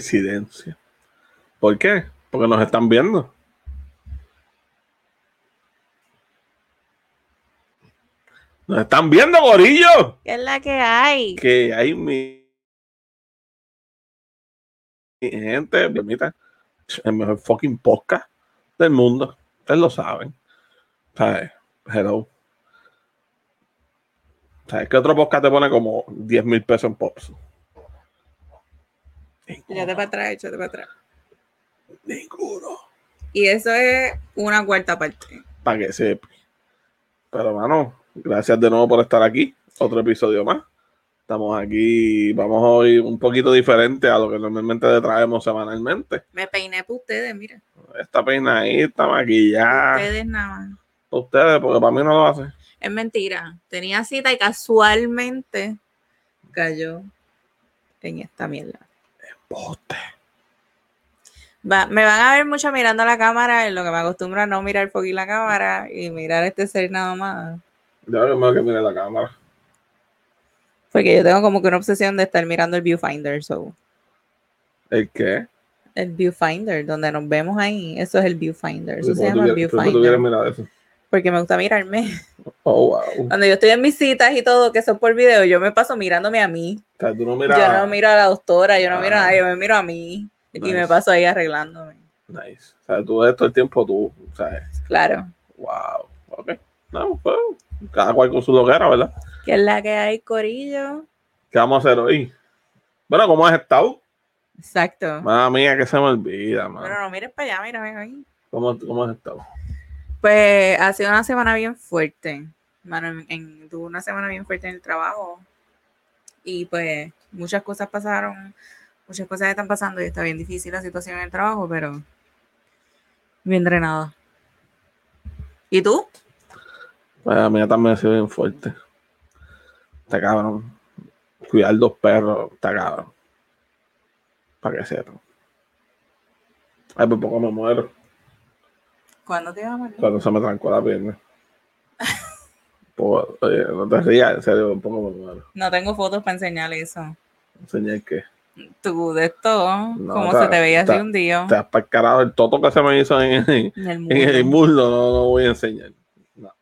Silencio. ¿Por qué? Porque nos están viendo. Nos están viendo, gorillo. ¿Qué es la que hay? Que hay mi, mi gente, permita, el mejor fucking podcast del mundo. Ustedes lo saben. ¿Sabes? Hello. ¿Sabes qué otro podcast te pone como 10 mil pesos en Pops? Échate para atrás, échate para atrás. Ninguno. Y eso es una cuarta parte. Para que sepa. Pero, mano, gracias de nuevo por estar aquí. Otro episodio más. Estamos aquí, vamos hoy un poquito diferente a lo que normalmente le traemos semanalmente. Me peiné para ustedes, mira. Esta peinadita, maquillada. Ustedes nada más. Ustedes, porque para mí no lo hace. Es mentira. Tenía cita y casualmente cayó en esta mierda. Poste. Va- me van a ver mucho mirando la cámara, en lo que me acostumbro a no mirar poquito la cámara y mirar este ser nada más. Ya veo que mire la cámara. Porque yo tengo como que una obsesión de estar mirando el viewfinder. So. ¿El qué? El viewfinder, donde nos vemos ahí, eso es el viewfinder. Eso ¿Por se llama por qué tú viewfinder. mirar eso? Porque me gusta mirarme. Oh, wow. Cuando yo estoy en mis citas y todo, que son por video, yo me paso mirándome a mí. O sea, tú no miras. Yo no miro a la doctora, yo no Ah. miro a nadie, yo me miro a mí. Y me paso ahí arreglándome. Nice. O sea, tú ves todo el tiempo tú. Sea, Claro. wow. Ok. No, pues, cada cual con su loguera, ¿verdad? ¿Qué es la que hay, Corillo? ¿Qué vamos a hacer hoy? Bueno, ¿cómo has estado? Exacto. Madre mía, que se me olvida, man. Bueno, no mires para allá, mira, ven ahí. ¿Cómo, ¿Cómo has estado? Pues ha sido una semana bien fuerte. Mano, tuve una semana bien fuerte en el trabajo. Y pues muchas cosas pasaron, muchas cosas están pasando y está bien difícil la situación en el trabajo, pero bien drenada. ¿Y tú? Pues la mía también ha sido bien fuerte. Está cabrón. Cuidar dos perros, está cabrón. Para que sepan. Ay, por poco me muero ¿Cuándo te vas a morir? cuando se me trancó la pierna. Por- oye, no te rías, en serio, por poco muero. No tengo fotos para enseñarle eso. Enseñé que Tú de esto, No, como se te veía así un día. te has para el toto que se me hizo en, el en el muslo. no, no voy a enseñar. No.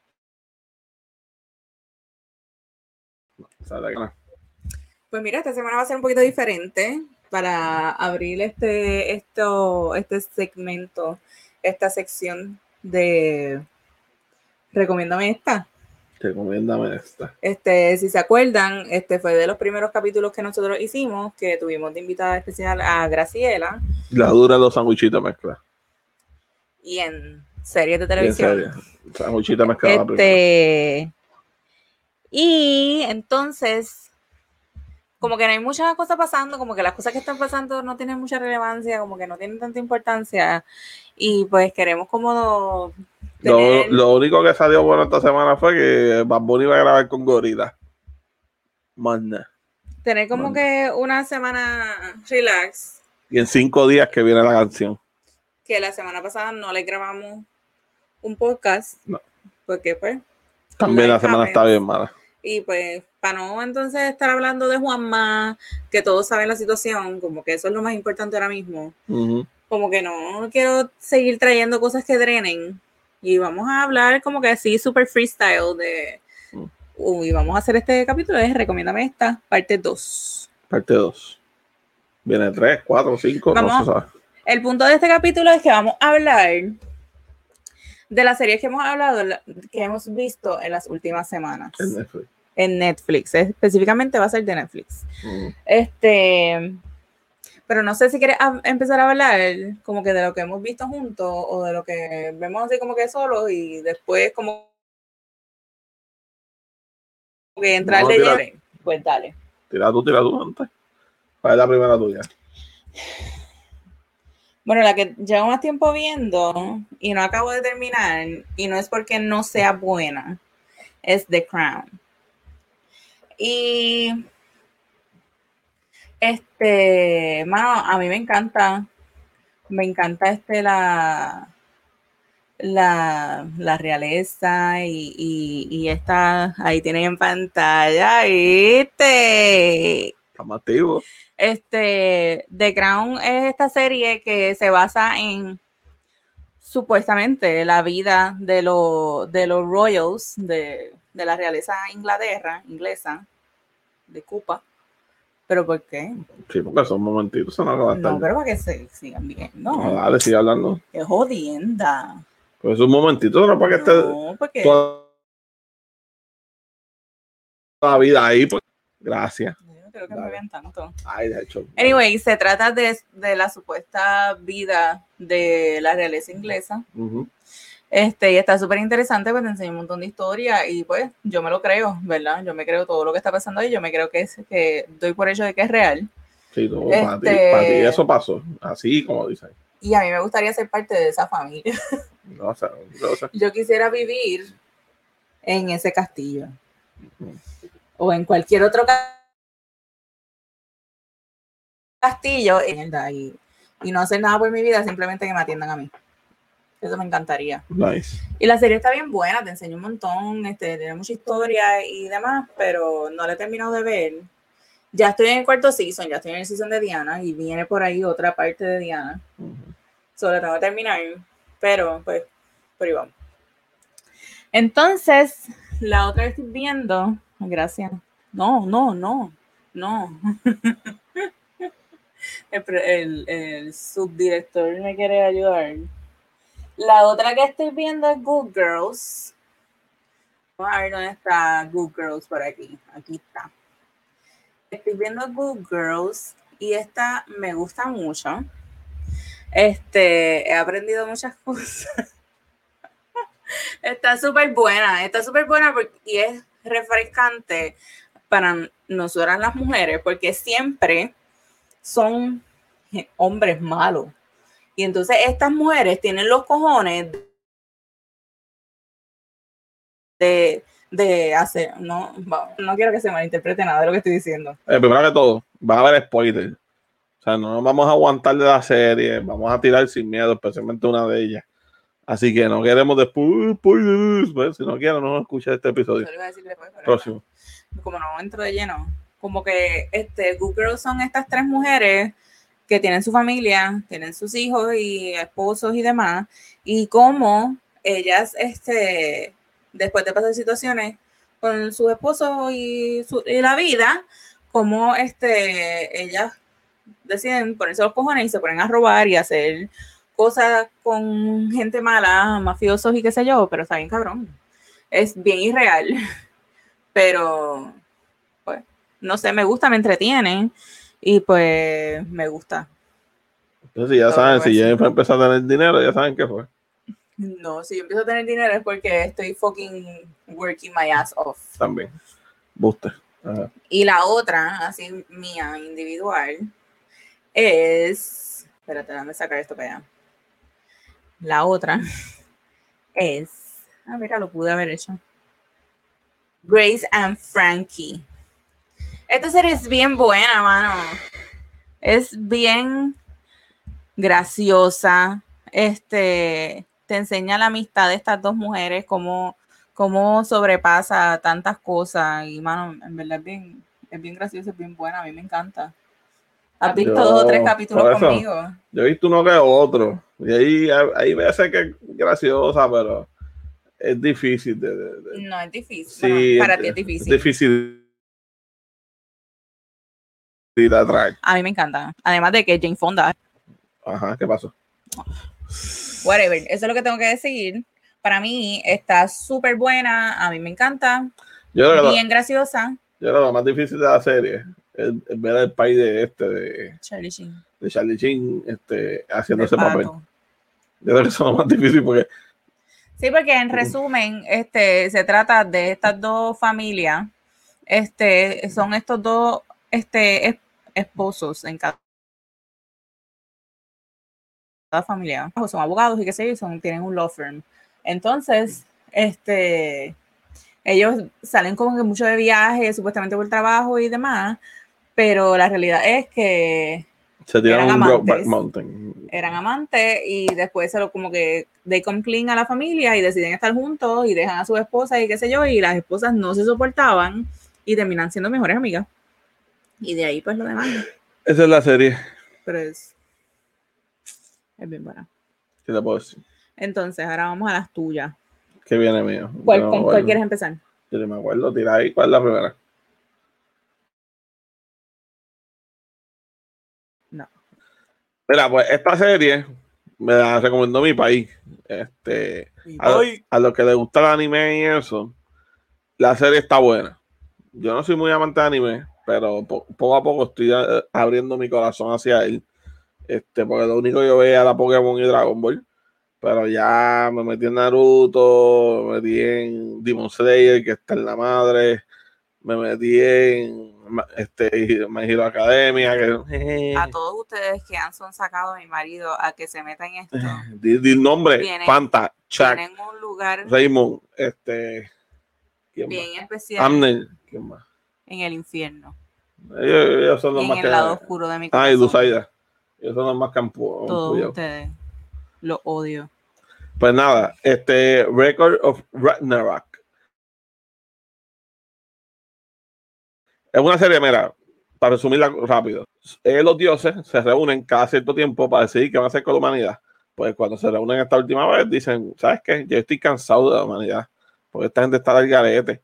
No, Pues mira, esta semana va a ser un poquito diferente para abrir este, esto, este segmento, esta sección de Recomiéndame esta. Recomiéndame esta. Este, si se acuerdan, este fue de los primeros capítulos que nosotros hicimos, que tuvimos de invitada especial a Graciela La dura los sandwichitos mezclados. y en series de televisión. mezclados. primero. Este, y entonces, como que no hay muchas cosas pasando, como que las cosas que están pasando no tienen mucha relevancia, como que no tienen tanta importancia. Y pues queremos como Lo, tener- lo único que salió bueno esta semana fue que Bad Bunny iba a grabar con Gorila. Más nada. tener como que una semana relax, Y en cinco días que viene la canción. que la semana pasada no le grabamos un podcast, No. porque pues, También la semana está bien mala. Y pues, para no entonces estar hablando de Juanma, que todos saben la situación, como que eso es lo más importante ahora mismo. Como que no quiero seguir trayendo cosas que drenen. Y vamos a hablar como que así, super freestyle de... Mm. Uy, vamos a hacer este capítulo, es Recomiéndame esta, parte 2. Parte 2. Viene 3, 4, 5, no se sabe. El punto de este capítulo es que vamos a hablar de las series que hemos hablado, la- que hemos visto en las últimas semanas En Netflix. En Netflix. Específicamente va a ser de Netflix. Ujú. Este, pero no sé si quieres a- empezar a hablar como que de lo que hemos visto juntos o de lo que vemos así como que solos y después como que entrar No, de lleno. Pues dale. Tira tú, tira tú antes. ¿Cuál es la primera tuya? Bueno, la que llevo más tiempo viendo y no acabo de terminar y no es porque no sea buena, es The Crown. Y este, mano, a mí me encanta, me encanta este la la, la realeza y, y, y esta ahí tienen en pantalla, ¿viste? Estamos activos. Este, The Crown es esta serie que se basa en supuestamente la vida de, los de los royals de, de la realeza Inglaterra, inglesa, de Cupa. ¿Pero por qué? Sí, porque son momentitos, son algo No, pero para que se sigan bien. No, dale, sigue hablando. es jodienda. Pues es un momentito, no para que esté No, porque toda la vida ahí. Pues. Gracias. No creo que me vean tanto. Ay, de hecho. Anyway, se trata de, de la supuesta vida de la realeza inglesa. Este, y está súper interesante, pues te enseña un montón de historia y pues yo me lo creo, ¿verdad? Yo me creo todo lo que está pasando ahí, yo me creo que es que doy por hecho de que es real. Sí, no, para, ti, Este- para ti eso pasó. Así como dicen. Y a mí me gustaría ser parte de esa familia. No, o sea, no. Yo quisiera vivir en ese castillo o en cualquier otro ca- castillo en y, y no hacer nada por mi vida, simplemente que me atiendan a mí. Eso me encantaría. Nice. Y la serie está bien buena, te enseña un montón, este, tiene mucha historia y demás, pero no la he terminado de ver. Ya estoy en el cuarto season, ya estoy en el season de Diana y viene por ahí otra parte de Diana. Ujú. Solo tengo que terminar, pero pues, por ahí vamos. Entonces, la otra que estoy viendo, gracias. No, no, no, no. El, subdirector me quiere ayudar. La otra que estoy viendo es Good Girls. Vamos a ver dónde está Good Girls por aquí. Aquí está. Estoy viendo Good Girls y esta me gusta mucho. Este, he aprendido muchas cosas. Está súper buena, está súper buena porque, y es refrescante para nosotras las mujeres porque siempre son hombres malos. Y entonces estas mujeres tienen los cojones de, de hacer, no, va- no quiero que se malinterprete nada de lo que estoy diciendo. Eh, primero que todo, van a haber spoilers. O sea, no nos vamos a aguantar de la serie, vamos a tirar sin miedo, especialmente una de ellas. Así que no queremos después, "Uh, spoilers. Pues, si no quieren, no escuchen este episodio. A decir después, Próximo. como no entro de lleno, como que este Good Girls son estas tres mujeres que tienen su familia, tienen sus hijos y esposos y demás, y cómo ellas, este, después de pasar situaciones con sus esposos y, su- y la vida, como este, ellas deciden ponerse los cojones y se ponen a robar y hacer cosas con gente mala, mafiosos y qué sé yo, pero está bien cabrón. Es bien irreal pero no sé, me gusta, me entretiene y pues me gusta. Entonces, ya Todo saben, si Jennifer empezó a tener dinero, ya saben qué fue. No, si yo empiezo a tener dinero es porque estoy fucking working my ass off. También. Buste. Ajá. Y la otra, así mía, individual, es. Espérate, déjame sacar esto para allá. La otra es. Ah, mira, lo pude haber hecho. Grace and Frankie. Esta serie es bien buena, mano. Es bien graciosa. Este te enseña la amistad de estas dos mujeres, cómo, cómo sobrepasa tantas cosas. Y mano, en verdad es bien, es bien graciosa, es bien buena, a mí me encanta. ¿Has visto Yo, dos o tres capítulos eso. conmigo? Yo he visto uno que otro. Y ahí hay veces que es graciosa, pero es difícil de, de- de- No, es difícil. Sí, Bueno, para ti es difícil. difícil ir atrás. A mí me encanta. Además de que Jane Fonda, Ajá, ¿qué pasó? whatever, eso es lo que tengo que decir. Para mí está súper buena, a mí me encanta, Yo bien graciosa. yo creo que lo más difícil de la serie es, es ver el país de este, de, Charlie Sheen. de Charlie Sheen, este, haciendo ese papel. Yo creo que eso es lo más difícil porque Sí, porque en resumen, este, se trata de estas dos familias. Este, son estos dos este, es- esposos en cada familia. Son abogados y qué sé yo, son, tienen un law firm. Entonces, este, ellos salen como que mucho de viaje, supuestamente por trabajo y demás, pero la realidad es que se Eran amantes. Mountain. eran amantes y después se lo como que they come clean a la familia y deciden estar juntos y dejan a su esposa y qué sé yo, y las esposas no se soportaban y terminan siendo mejores amigas. Y de ahí pues lo demás. Esa es la serie. Pero es, es bien buena. ¿Qué te puedo decir? Entonces, ahora vamos a las tuyas. ¿Qué viene mío? ¿Cuál, Yo no ¿Con me cuál quieres empezar? Yo no me acuerdo. Tira ahí. ¿Cuál es la primera? No. Mira, pues esta serie me la recomendó mi país. Este, a, a los que les gusta el anime y eso, la serie está buena. Yo no soy muy amante de anime, pero po- poco a poco estoy eh, abriendo mi corazón hacia él. Este, porque lo único que yo veía era Pokémon y Dragon Ball. Pero ya me metí en Naruto, me metí en Demon Slayer, que está en la madre. Me metí en este, My Hero Academia. Que, A todos ustedes que han son sacado a mi marido a que se metan en esto, di, di el nombre, Tienen- Fanta, Chuck, tienen un lugar Raymond, este, ¿quién más? bien especial Amner, ¿quién más? En el infierno. Ellos, ellos son los en más el que. lado oscuro de mi Ah, corazón. Dusaida. Ellos son los más campos. todos ustedes. Los odio. Pues nada, este Record of Ragnarok. Es una serie, mira, para resumirla rápido. Eh, los dioses se reúnen cada cierto tiempo para decidir qué van a hacer con la humanidad. Pues cuando se reúnen esta última vez, dicen, ¿sabes qué? Yo estoy cansado de la humanidad, porque esta gente está del garete.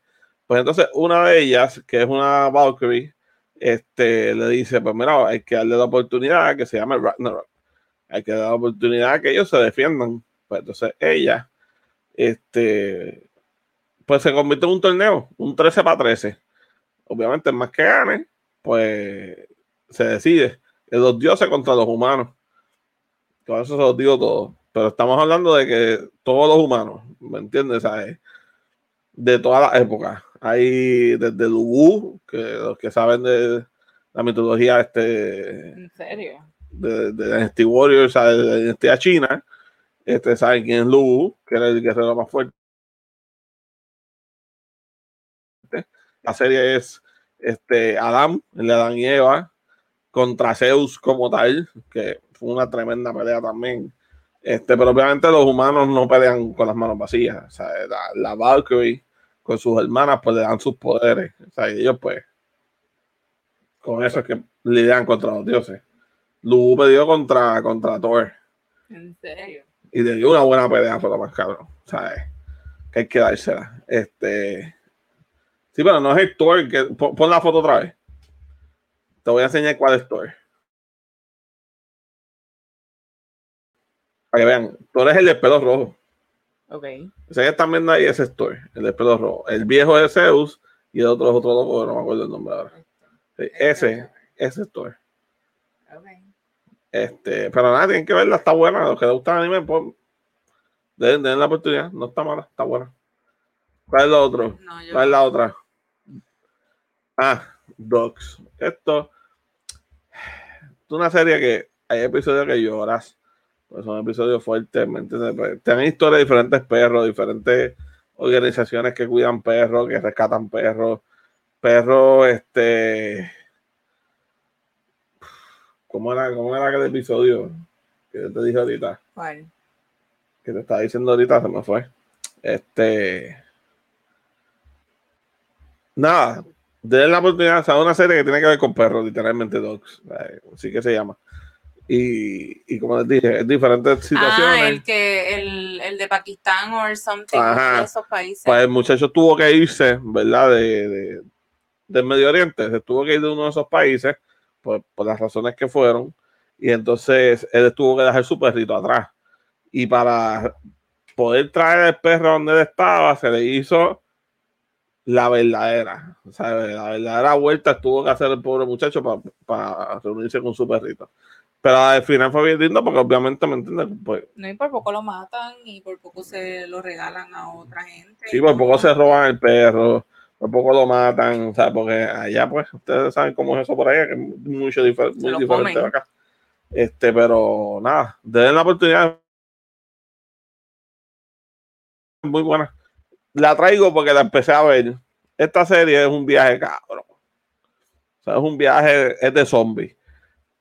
Pues entonces una de ellas, que es una Valkyrie, este, le dice, pues mira, hay que darle la oportunidad que se llame Ragnarok. Hay que darle la oportunidad que ellos se defiendan. Pues entonces ella, este, pues se convierte en un torneo, un 13 para 13. Obviamente, más que gane, pues se decide. Los dioses contra los humanos. Con eso se los digo todo. Pero estamos hablando de que todos los humanos, ¿me entiendes? De todas las épocas. Hay desde Lubu, que los que saben de la mitología este, ¿En serio? de, de Dynasty Warriors, ¿sabes? de la dinastía china, este, saben quién es Lubu, que era el guerrero más fuerte. La serie es este, Adam, el de Adán y Eva, contra Zeus como tal, que fue una tremenda pelea también. Este, pero obviamente los humanos no pelean con las manos vacías. O sea, la, la Valkyrie con sus hermanas pues le dan sus poderes. O sea, y ellos pues con eso es que lidian contra los dioses. Lubu peleó contra, contra Thor ¿En serio? y le dio una buena pelea, lo más cabrón. ¿Sabes? Que hay que dársela. Este. Sí, pero no es el Thor. Que, pon, pon la foto otra vez. Te voy a enseñar cuál es Thor. Para que vean, Thor es el de pelo rojo. Ok. Ese que están viendo ahí ese es Thor, el de pelo rojo. El viejo es Zeus y el otro es otro loco, no me acuerdo el nombre ahora. Sí, ese, ese es Thor. Ok. Este, pero nada, tienen que verla, está buena. Los que les gusta el anime, pues den, den la oportunidad, no está mala, está buena. ¿Cuál es la otra? No, yo ¿Cuál es la otra? Ah, Dogs. Esto es una serie que hay episodios que lloras. Pues son episodios fuertes, ¿me entiendes? Pues, tienen historias de diferentes perros, diferentes organizaciones que cuidan perros, que rescatan perros. Perros, este. ¿Cómo era, cómo era aquel episodio que yo te dije ahorita? ¿Cuál? que te estaba diciendo ahorita, se me fue. Este. Nada, den la oportunidad, sea, una serie que tiene que ver con perros, literalmente dogs, así que se llama. Y, y como les dije, es diferentes Ah, situaciones. el que, el, el de Pakistán o something, Ajá. de esos países. Pues el muchacho tuvo que irse, ¿verdad? De, de- del Medio Oriente, se tuvo que ir de uno de esos países, por, por las razones que fueron, y entonces él tuvo que dejar su perrito atrás. Y para poder traer el perro donde él estaba, se le hizo la verdadera. O sea, la verdadera vuelta tuvo que hacer el pobre muchacho para reunirse con su perrito. Pero al final fue bien lindo porque obviamente, ¿me entiendes? Pues, No, y por poco lo matan y por poco se lo regalan a otra gente. Sí, por poco se roban el perro, por poco lo matan, o sea, porque allá, pues, ustedes saben cómo es eso por allá, que es mucho difer- muy diferente de acá. Este, pero nada, den la oportunidad. Muy buena. La traigo porque la empecé a ver. Esta serie es un viaje cabrón. O sea, es un viaje, es de zombies.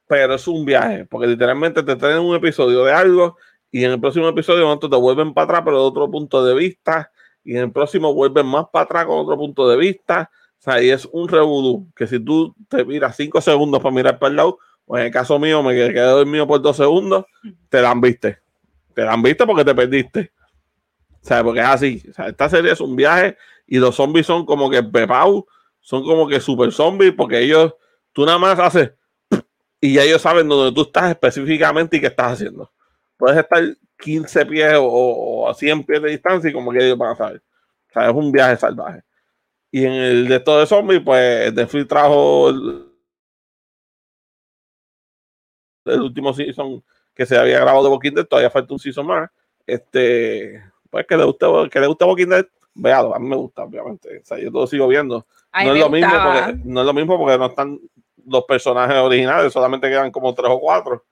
Pero es un viaje, porque literalmente te traen un episodio de algo y en el próximo episodio nosotros te vuelven para atrás, pero de otro punto de vista y en el próximo vuelven más para atrás con otro punto de vista. O sea, y es un revolú que si tú te miras cinco segundos para mirar para el lado, o en el caso mío me quedé dormido por dos segundos, te dan viste. Te dan viste porque te perdiste. O sea, porque es así. O esta serie es un viaje y los zombies son como que Pepau, son como que super zombies porque ellos, tú nada más haces y ya ellos saben dónde tú estás específicamente y qué estás haciendo. Puedes estar 15 pies o, a 100 pies de distancia y como que ellos van a saber. O sea, es un viaje salvaje. Y en el de estos de zombies, pues Netflix trajo el, el último season que se había grabado de Walking Dead, todavía falta un season más. Este, pues que le guste, que le guste Walking Dead, veado, a mí me gusta, obviamente. O sea, yo todo sigo viendo. No es, lo mismo porque, no es lo mismo porque no están los personajes originales, solamente quedan como tres o cuatro.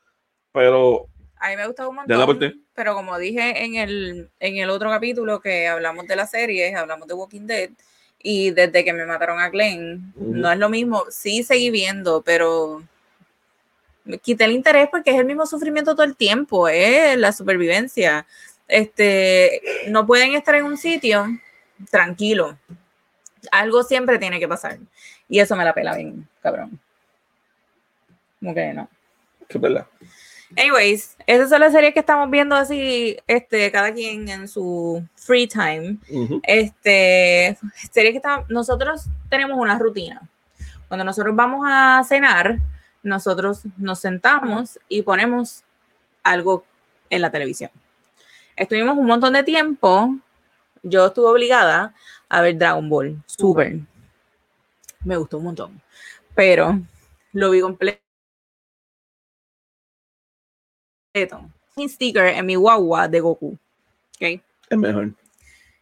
Pero. A mí me gusta un montón. Pero como dije en el, en el otro capítulo que hablamos de la serie, hablamos de Walking Dead, y desde que me mataron a Glenn, no es lo mismo. Sí seguí viendo, pero quité el interés porque es el mismo sufrimiento todo el tiempo, es la supervivencia. Este, no pueden estar en un sitio tranquilo. Algo siempre tiene que pasar. Y eso me la pela bien, cabrón. Como que no. Qué pela. Anyways, esas son las series que estamos viendo así, este, cada quien en su free time. Este, series que estamos, nosotros tenemos una rutina. Cuando nosotros vamos a cenar, nosotros nos sentamos y ponemos algo en la televisión. Estuvimos un montón de tiempo, yo estuve obligada a ver Dragon Ball, super. Me gustó un montón, pero lo vi completo. Un sticker en mi guagua de Goku. ¿okay? Es mejor.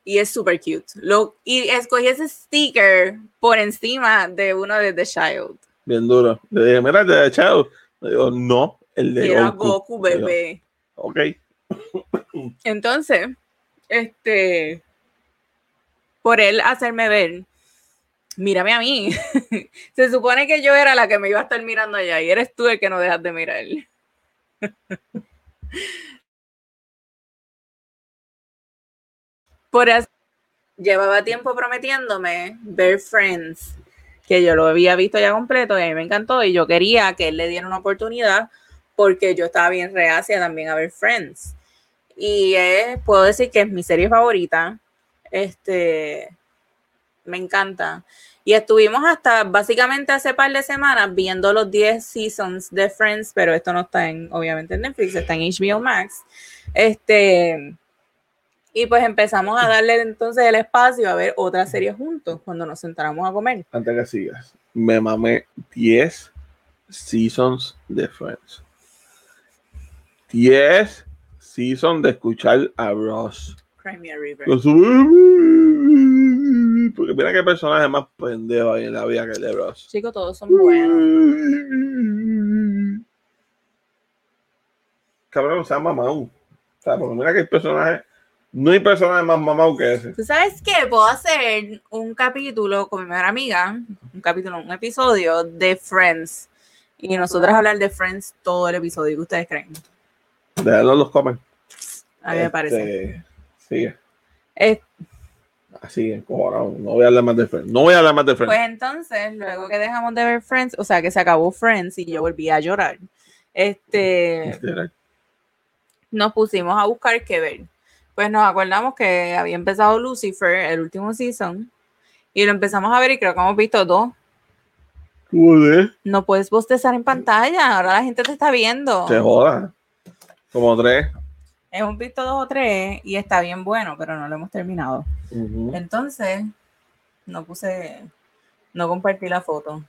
Y es super cute. Lo, y escogí ese sticker por encima de uno de The Child bien duro. Le dije, mira, Chao. Me dijo, no, el de Era Goku, bebé. ok. Entonces, este, por él hacerme ver, mírame a mí. Se supone que yo era la que me iba a estar mirando allá y eres tú el que no dejas de mirar. por eso llevaba tiempo prometiéndome ver Friends que yo lo había visto ya completo y a mí me encantó y yo quería que él le diera una oportunidad porque yo estaba bien reacia también a ver Friends. Y puedo decir que es mi serie favorita. Este, me encanta. Y estuvimos hasta básicamente hace par de semanas viendo los 10 seasons de Friends, pero esto no está en, obviamente en Netflix, está en HBO Max. Este, y pues empezamos a darle entonces el espacio a ver otra serie juntos cuando nos sentáramos a comer. Antes que sigas, me mamé 10 seasons de Friends. 10 seasons de escuchar a Ross. Crimea River. Porque mira qué personaje más pendejo hay en la vida que el de Ross. Chicos, todos son buenos. Cabrón, se llama Mau. O sea, porque mira que el personaje no hay personaje más mamado que ese. ¿Tú sabes qué? Puedo hacer un capítulo con mi mejor amiga, un capítulo, un episodio de Friends. Y nosotros hablar de Friends todo el episodio. ¿Qué ustedes creen? Déjalo los comen. A mí me parece. Sigue. Así es, no voy a hablar más de Friends. No voy a hablar más de Friends. Pues entonces, luego que dejamos de ver Friends, o sea, que se acabó Friends y yo volví a llorar, este, nos pusimos a buscar qué ver pues nos acordamos que había empezado Lucifer, el último season, y lo empezamos a ver y creo que hemos visto dos. ¿Cómo No puedes bostezar en pantalla, ahora la gente te está viendo. Se joda. Como tres. Hemos visto dos o tres y está bien bueno, pero no lo hemos terminado. Entonces, no puse, no compartí la foto.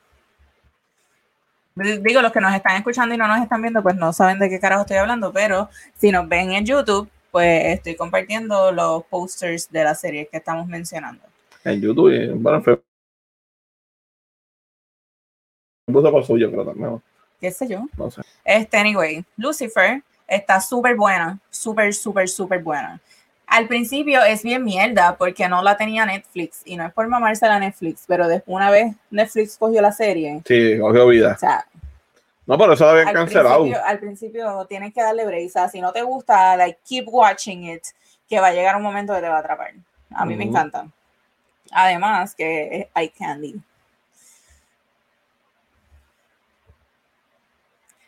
Digo, los que nos están escuchando y no nos están viendo, pues no saben de qué carajo estoy hablando, pero si nos ven en YouTube, pues estoy compartiendo los posters de la serie que estamos mencionando. En YouTube, bueno, fue. por suyo, pero también. ¿Qué sé yo? No sé. Este, anyway, Lucifer está súper buena, súper, súper, súper buena. Al principio es bien mierda porque no la tenía Netflix y no es por mamarse la Netflix, pero después una vez Netflix cogió la serie. Sí, cogió vida. O sea, no, pero eso lo habían cancelado. al principio tienes que darle brisa. Si no te gusta, like, keep watching it, que va a llegar un momento que te va a atrapar. A mí me encanta. Además, que hay candy.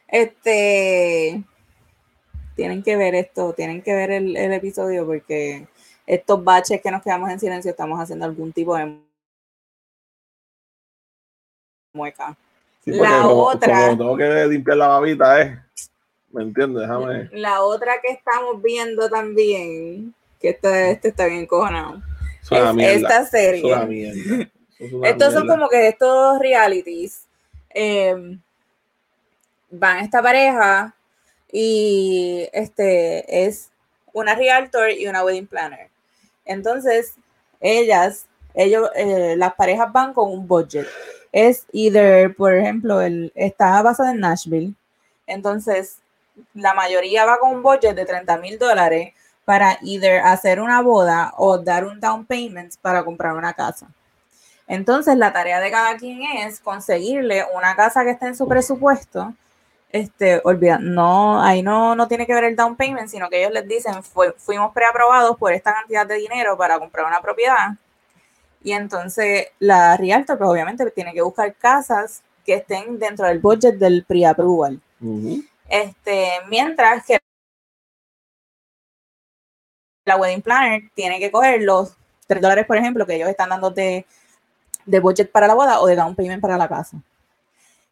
Este. Tienen que ver esto, tienen que ver el, el episodio porque estos baches que nos quedamos en silencio estamos haciendo algún tipo de mueca. Sí, La como, otra- como tengo que limpiar la babita, ¿eh? ¿Me entiendes? Déjame. La otra que estamos viendo también, que este, este está bien cojonado, Es una es mierda. esta serie. mierda. Es una Estos son como que estos realities. eh, van esta pareja y este es una realtor y una wedding planner. Entonces, ellas, ellos, eh, las parejas van con un budget. Es either, por ejemplo, el, está basado en Nashville. Entonces, la mayoría va con un budget de 30 mil dólares para either hacer una boda o dar un down payment para comprar una casa. Entonces, la tarea de cada quien es conseguirle una casa que esté en su presupuesto. Este, olvida, no, ahí no, no tiene que ver el down payment, sino que ellos les dicen, "Fue- fuimos preaprobados por esta cantidad de dinero para comprar una propiedad. Y entonces la Realtor, pues obviamente tiene que buscar casas que estén dentro del budget del pre-approval. Este, mientras que la wedding planner tiene que coger los 3 dólares, por ejemplo, que ellos están dando de, de budget para la boda o de down payment para la casa.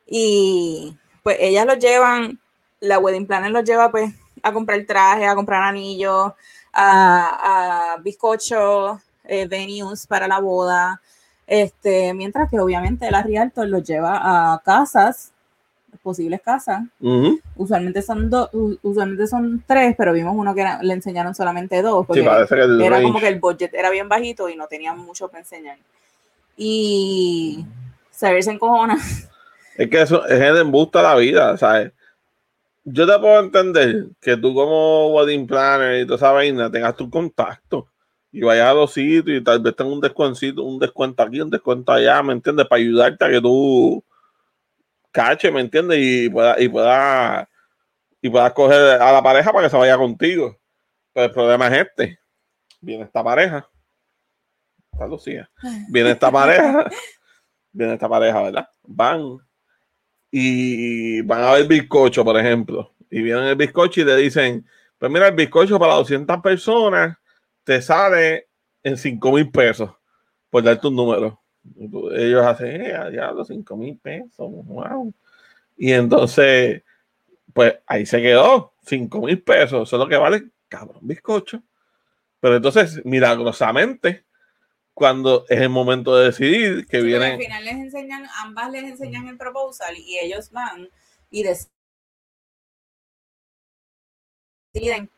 Y pues ellas los llevan, la wedding planner los lleva pues a comprar traje, a comprar anillos, a, a bizcocho, eh, venues para la boda. Este, mientras que obviamente la Realtor los lleva a casas, posibles casas, Ujú. usualmente son dos, usualmente son tres, pero vimos uno que era- le enseñaron solamente dos, Sí, porque que el era range- como que el budget era bien bajito y no tenían mucho que enseñar. Y saber se encojona. Es que eso es el embuste a la vida, ¿sabes? Yo te puedo entender que tú como wedding planner y toda esa vaina tengas tu contacto y vayas a los sitios y tal vez tenga un descuento, un descuento aquí, un descuento allá, ¿me entiendes? Para ayudarte a que tú cache, ¿me entiendes? Y puedas y pueda, y puedas coger a la pareja para que se vaya contigo. Pero el problema es este. Viene esta pareja. Está Lucía. Viene esta pareja. Viene esta pareja, ¿verdad? Van y van a ver bizcocho, por ejemplo. Y vienen el bizcocho y le dicen, pues mira, el bizcocho para 200 personas te sale en 5 mil pesos, por darte un número. Ellos hacen, eh, a diablo, 5 mil pesos, wow. Y entonces, pues ahí se quedó, 5 mil pesos, eso es lo que vale, cabrón, bizcocho. Pero entonces, milagrosamente, cuando es el momento de decidir, que Sí, vienen... al final les enseñan, ambas les enseñan el proposal y ellos van y deciden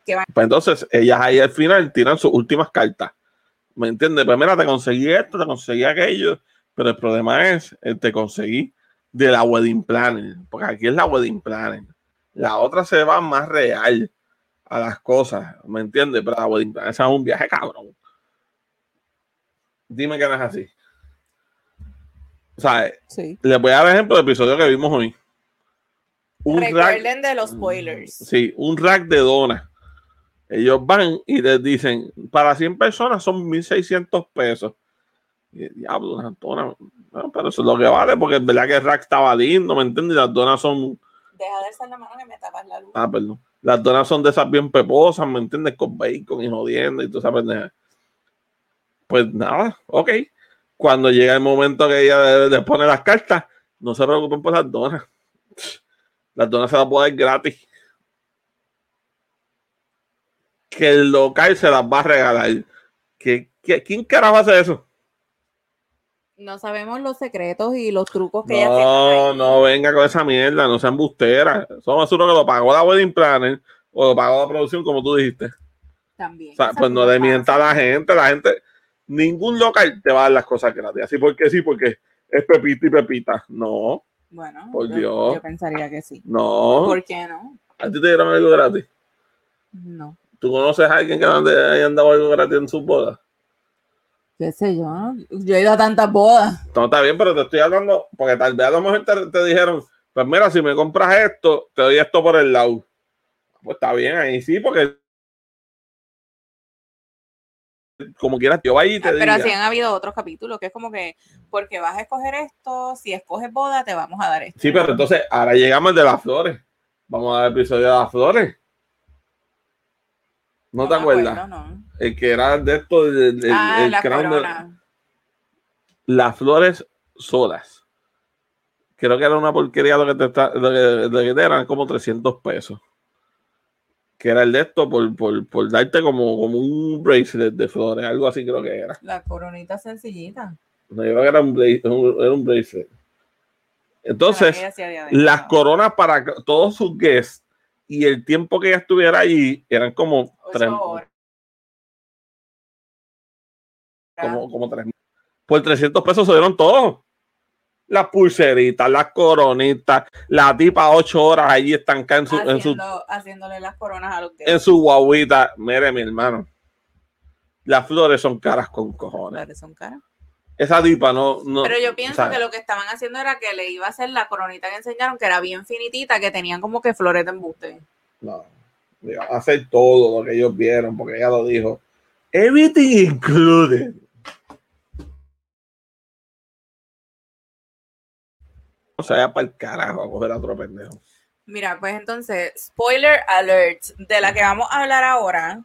que van Pues entonces ellas ahí al final tiran sus últimas cartas. ¿Me entiendes? Pues mira, te conseguí esto, te conseguí aquello, pero el problema es, eh, te conseguí de la wedding planner, porque aquí es la wedding planner. La otra se va más real a las cosas, ¿me entiendes? Pero la wedding planner esa es un viaje cabrón. Dime que no es así. O sea, Sí. les voy a dar ejemplo del episodio que vimos hoy. Un rack- Recuerden de los spoilers. Sí, un rack de donas. Ellos van y les dicen, para 100 personas son 1.600 pesos. Y el diablo, unas donas. No, pero eso es lo que vale, porque es verdad que el rack estaba lindo, ¿me entiendes? Y las donas son, Deja de alzar la mano que me tapas la luz. ah, perdón. Las donas son de esas bien peposas, ¿me entiendes? Con bacon y jodiendo y toda esa pendeja. Pues nada, ok. Cuando llega el momento que ella le, pone las cartas, no se preocupen por las donas. Las donas se las puede dar gratis. Que el local se las va a regalar. ¿Qué, qué, quién carajo hace eso? No sabemos los secretos y los trucos que ellas tienen No, no venga con esa mierda, no sean busteras. Eso más seguro que lo pagó la wedding planner o lo pagó la producción, como tú dijiste. También. O sea, Esas pues no cosas le mienta a la gente, la gente, ningún local te va a dar las cosas gratis. Así porque sí, porque es Pepita y Pepita. No, Bueno, Por yo, Dios. yo pensaría que sí. no. ¿Por qué no? A ti te dieron algo gratis. No. ¿Tú conoces a alguien que haya andado algo gratis en sus bodas? ¿Qué sé yo? Yo he ido a tantas bodas. No, está bien, pero te estoy hablando, porque tal vez a lo mejor te, te dijeron, pues mira, si me compras esto, te doy esto por el lado. Pues está bien, ahí sí, porque como quieras, yo vaya y te Ah, Pero diga. así han habido otros capítulos que es como que porque vas a escoger esto, si escoges boda, te vamos a dar esto. Sí, pero entonces ahora llegamos al de las flores. Vamos a ver el episodio de las flores. ¿No, te acuerdas? acuerdo, no. El que era de esto, el, el- ah, el la de- las flores solas. Creo que era una porquería lo que te, está, lo que, lo que te eran como 300 pesos. Que era el de esto por, por, por darte como, como un bracelet de flores, algo así creo que era. La coronita sencillita. No, yo creo que era un, bra- un- era un bracelet. Entonces, las coronas para todos sus guests y el tiempo que ella estuviera allí eran como tres, como, como tres. Por 300 pesos se dieron todo. Las pulseritas, las coronitas, la tipa ocho horas allí estancada en su, en su, haciéndole las coronas a los que en su guaguita. Mire, mi hermano. Las flores son caras con cojones. Claro, son caras. Esa tipa no. no Pero yo pienso ¿sabes? que lo que estaban haciendo era que le iba a hacer la coronita que enseñaron, que era bien finitita, que tenían como que flores de embuste. No. Hacer todo lo que ellos vieron, porque ella lo dijo. Everything included. O sea, para el carajo a coger a otro pendejo. Mira, pues entonces, spoiler alert, de la que vamos a hablar ahora,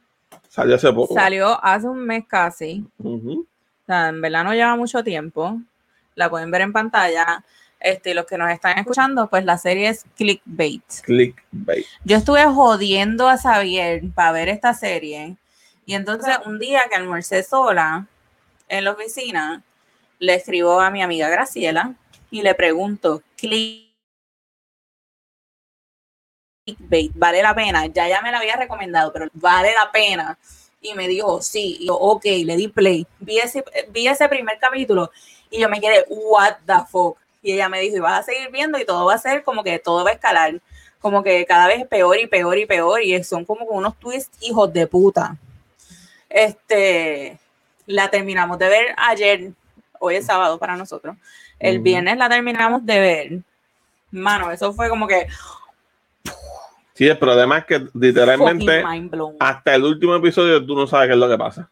Salió hace poco. salió hace un mes casi. Ujú. O sea, en verdad no lleva mucho tiempo. La pueden ver en pantalla. Este, y los que nos están escuchando, pues la serie es Clickbait. Clickbait. Yo estuve jodiendo a Xavier para ver esta serie. Y entonces un día que almorcé sola en la oficina, le escribo a mi amiga Graciela y le pregunto, clickbait, ¿vale la pena? Ya ya me la había recomendado, pero ¿vale la pena? Y me dijo, sí, y yo, ok, le di play. Vi ese, vi ese primer capítulo y yo me quedé, what the fuck. Y ella me dijo, y vas a seguir viendo y todo va a ser como que todo va a escalar. Como que cada vez peor y peor y peor. Y son como unos twists hijos de puta. Este, la terminamos de ver ayer. Hoy es sábado para nosotros. El viernes la terminamos de ver. Mano, eso fue como que Sí, el problema es que literalmente hasta el último episodio tú no sabes qué es lo que pasa.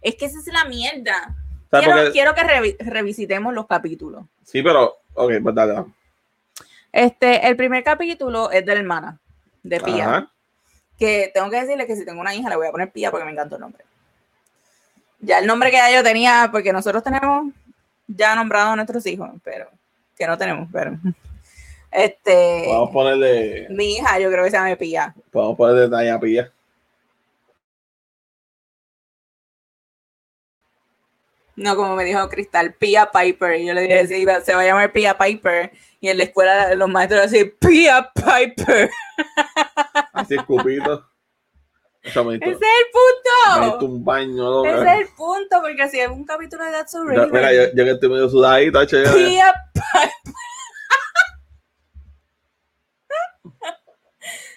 Es que esa es la mierda. Quiero, porque- quiero que revi- revisitemos los capítulos. Sí, pero, ok, pues dale. dale. Este, el primer capítulo es de la hermana, de Pía. Ajá. Que tengo que decirle que si tengo una hija le voy a poner Pía porque me encantó el nombre. Ya el nombre que ya yo tenía, porque nosotros tenemos ya nombrado a nuestros hijos, pero que no tenemos, pero. Este, Podemos ponerle, mi hija yo creo que se llama Pía. podemos ponerle talla pilla. No, como me dijo Cristal, Pia Piper. Y yo le dije, sí, se va a llamar Pia Piper. Y en la escuela los maestros así, Pia Piper. Así escupito. Ese es el me punto. un baño. loco. Ese es el punto, porque así es un capítulo de That's Yo- Mira, yo, yo que estoy medio yo- Pia Piper.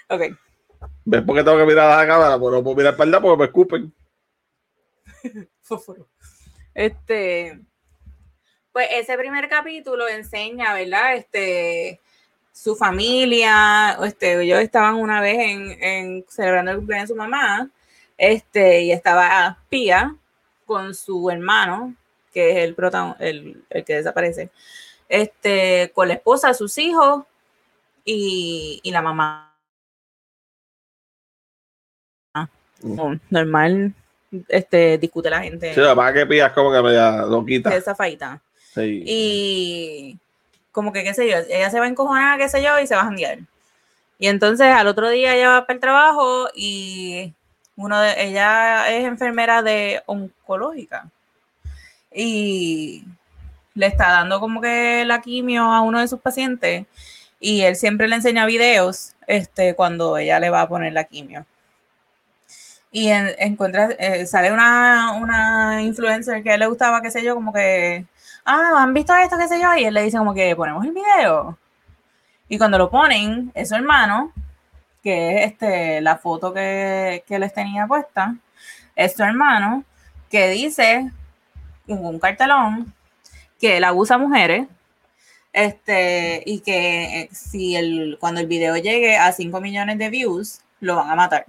ok, ¿ves por qué tengo que mirar a la cámara? Pues no puedo mirar para allá porque me escupen. fósforo. Este, pues ese primer capítulo enseña, ¿verdad? Este, su familia, este, ellos estaban una vez en, en celebrando el cumpleaños de su mamá, este, y estaba Pía con su hermano, que es el protagon- el, el que desaparece, este, con la esposa, sus hijos y, y la mamá. Normal, este, discute la gente Sí, la que pillas como que media loquita. esa faita. Sí. Y como que, qué sé yo, ella se va a encojonar, qué sé yo, y se va a janguear. Y entonces al otro día ella va para el trabajo y uno de ella es enfermera de oncológica. Y le está dando como que la quimio a uno de sus pacientes y él siempre le enseña videos este, cuando ella le va a poner la quimio. Y en- encuentra, eh, sale una, una influencer que a él le gustaba, qué sé yo, como que, ah, ¿han visto esto, qué sé yo? Y él le dice como que ponemos el video. Y cuando lo ponen, es su hermano, que es este, la foto que, les tenía puesta, es su hermano, que dice, con un cartelón, que él abusa a mujeres, este, y que eh, si el, cuando el video llegue a 5 millones de views, lo van a matar.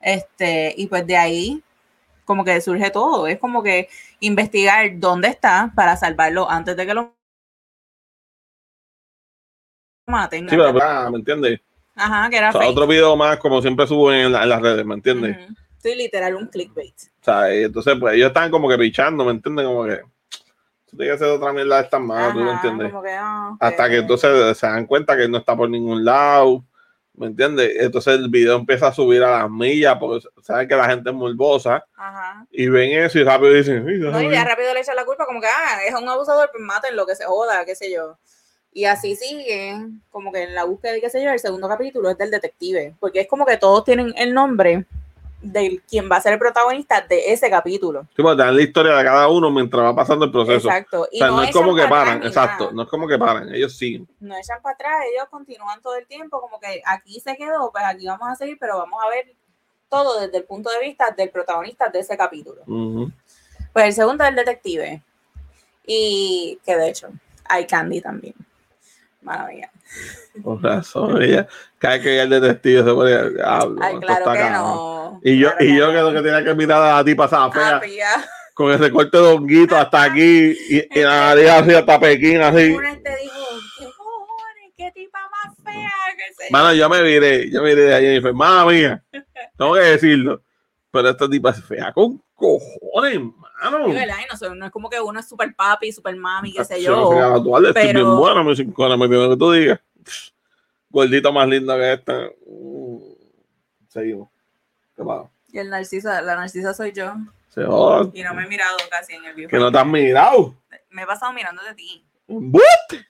Este, y pues de ahí, como que surge todo. Es como que investigar dónde está para salvarlo antes de que lo maten. Sí, pero, ah, ¿me entiendes? Ajá, que era O sea, fake. otro video más, como siempre suben en, la- en las redes, ¿me entiendes? Ujú. Sí, literal, un clickbait. O sea, y entonces, pues ellos están como que pichando, ¿me entiendes? Como que tú tienes que hacer otra mierda de estas más, ¿tú me entiendes? que, ah, Hasta que entonces se dan cuenta que no está por ningún lado, ¿me entiendes? Entonces el video empieza a subir a las millas porque saben que la gente es morbosa Ajá. y ven eso y rápido dicen, "Ay, No, y ya ver". rápido le echan la culpa, como que, ah, es un abusador, pues maten lo que se joda, qué sé yo. Y así sigue, como que en la búsqueda qué sé yo, el segundo capítulo es del detective, porque es como que todos tienen el nombre de quien va a ser el protagonista de ese capítulo. Sí, te dan la historia de cada uno mientras va pasando el proceso. Exacto. O Y sea, no, es como que paran, exacto, nada. no es como que paran, ellos siguen. No echan para atrás, ellos continúan todo el tiempo, como que aquí se quedó, pues aquí vamos a seguir, pero vamos a ver todo desde el punto de vista del protagonista de ese capítulo. Ujú. Pues el segundo es el detective. Y que de hecho, hay Candy también. Mala mía. Por razón, ella, cada vez que veía el detective se pone, diablo, Ay, claro que cabrón". no. Y yo, Claro y yo que lo que tenía que mirar a la tipa esa fea, Ah, pilla. con ese corte de honguito hasta aquí, y, y la nariz así hasta Pekín, así. Una te dijo, ¿qué cojones? ¿Qué tipa más fea? ¿Qué sé yo? Mano, yo me viré, yo me viré de ahí y dije, mala mía, tengo que decirlo. Pero esta tipa es fea con cojones, mano. No, es como que uno es super papi, super mami, qué sé Yo no sé yo. qué actual, estoy pero- bien buena, mis cinco me pido que tú digas. Gordito más lindo que esta. Mm. Seguimos. ¿Qué pasa? Y el narcisa, la narcisa soy yo. Se joda. Y no me he mirado casi en el video. Que no te has mirado. Me he pasado mirando de ti. ¡Embuste!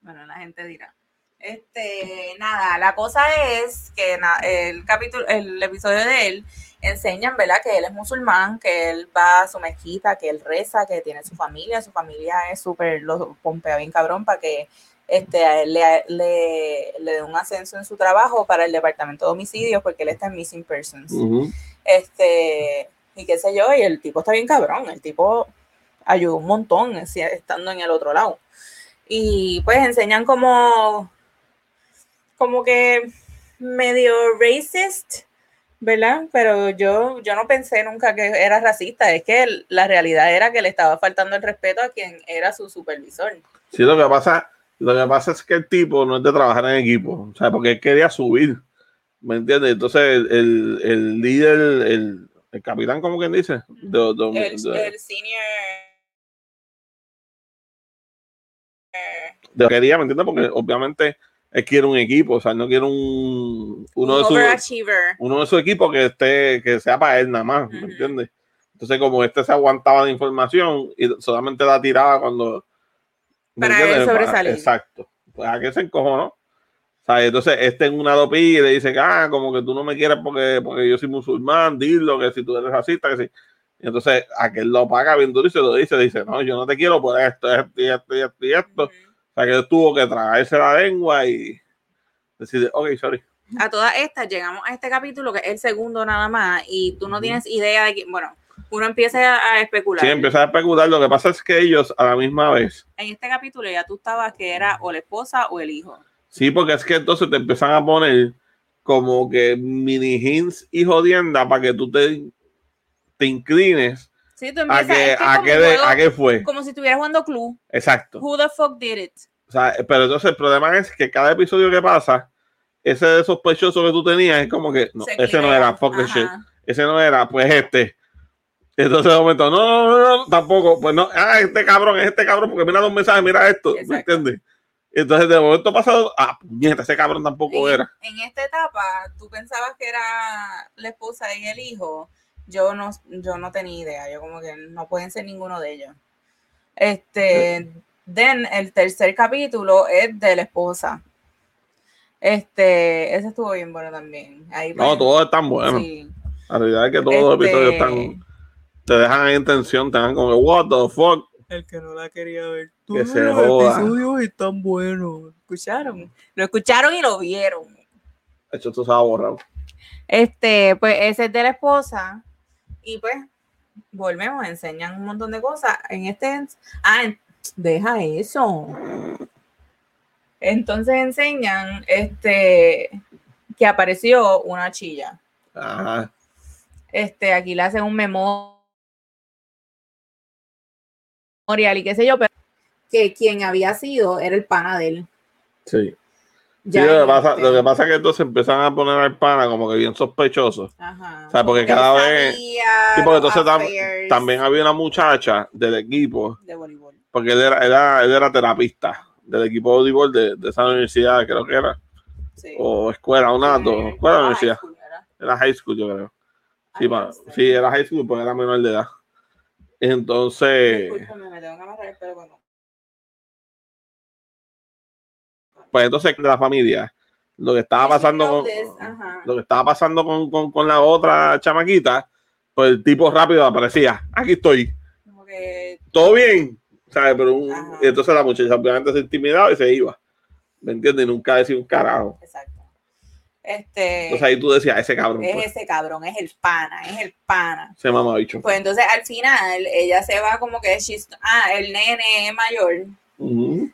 Bueno, la gente dirá. Este, nada, la cosa es que na- el capítulo, el episodio de él enseñan, ¿verdad? Que él es musulmán, que él va a su mezquita, que él reza, que tiene su familia, su familia es súper, lo pompea bien cabrón para que este, a él le, le, le dé un ascenso en su trabajo para el departamento de homicidios, porque él está en Missing Persons. Este, y qué sé yo, y el tipo está bien cabrón, el tipo ayudó un montón estando en el otro lado. Y pues enseñan como, como que medio racist, ¿verdad? Pero yo, yo no pensé nunca que era racista, es que el- la realidad era que le estaba faltando el respeto a quien era su supervisor. Sí, lo que pasa, lo que pasa es que el tipo no es de trabajar en equipo, o sea, porque él quería subir, ¿me entiendes? Entonces el, el, el líder, el, el capitán, como quien dice, de, de- El, de- el senior... de- quería, ¿me entiendes? Porque obviamente él quiere un equipo, o sea, él no quiere un uno de un sus overachiever. uno de su equipo que esté, que sea para él nada más, ¿me Ujú. entiendes? Entonces, como este se aguantaba de información y solamente la tiraba cuando. ¿me Para él sobresalir. Exacto. Pues a qué se encojonó. O sea, entonces este en una dopilla y le dice, ah, como que tú no me quieres porque, porque yo soy musulmán, dilo, que si tú eres racista, que sí. Y entonces aquel lo paga bien duro y se lo dice, dice, no, yo no te quiero por esto, esto y esto y esto y esto. Ujú. O sea, que tuvo que tragarse la lengua y decir, ok, sorry. a todas estas llegamos a este capítulo que es el segundo nada más y tú no tienes idea de que, bueno, uno empieza a especular. Sí, empieza a especular. Lo que pasa es que ellos a la misma vez En este capítulo ya tú estabas que era o la esposa o el hijo. Sí, porque es que entonces te empiezan a poner como que mini hints y jodienda para que tú te, te inclines Sí, tú a que, es que a, de- juego- qué fue. como si estuvieras jugando club. Exacto. Who the fuck did it? O sea, pero entonces el problema es que cada episodio que pasa, ese de sospechoso que tú tenías es como que no, Se ese no era fucking Ajá. shit. Ese no era, pues este. Entonces de momento, no, no, no, no, tampoco, pues no, ah, este cabrón, es este cabrón, porque mira los mensajes, mira esto, ¿me entiendes? Entonces de momento pasado, ah, puñeta, ese cabrón tampoco en, era. en esta etapa, tú pensabas que era la esposa y el hijo. Yo no, yo no tenía idea. Yo como que no pueden ser ninguno de ellos. Este, then el tercer capítulo es de la esposa. Este, ese estuvo bien bueno también. Ahí No, pues, todos están buenos. sí. La realidad es que todos los Este, episodios están, te dejan ahí en tensión, te dejan como que, what the fuck. El que no la quería ver. Que se joda. están buenos. ¿Escucharon? Lo escucharon y lo vieron. De hecho, va a borrar. Este, pues ese es de la esposa. Y pues, volvemos, enseñan un montón de cosas. En este, ah, en- deja eso. Entonces enseñan este que apareció una chilla. Ajá. Este, aquí le hacen un memorial y qué sé yo, pero que quien había sido era el pana de él. Sí. Sí, lo, que pasa, lo que pasa es que entonces empiezan a poner al pana como que bien sospechoso. Ajá. O sea, porque cada vez- Sí, porque entonces tam- también había una muchacha del equipo, de voleibol. porque él era, era- él era terapista del equipo de voleibol de, de esa universidad, creo que era, Sí. o escuela, una, dos, Eh, escuela ah, universidad. high school. Era high school, yo creo. Sí, Ay, pa- no sé. sí, era high school porque era menor de edad. Entonces, Discúlpame, me tengo que amarrar el pelo pues entonces de la familia, lo que estaba pasando con, lo que estaba pasando con, con- con la otra chamaquita, pues el tipo rápido aparecía, aquí estoy, Como que todo bien, ¿sabes? Pero un- entonces la muchacha obviamente se intimidaba y se iba, ¿me entiendes? Y nunca decía un carajo. Exacto. Este Entonces ahí tú decías, ese cabrón, es pues, ese cabrón, es el pana, es el pana. ese mamá bicho. Pues entonces al final ella se va como que she's- ah, el nene mayor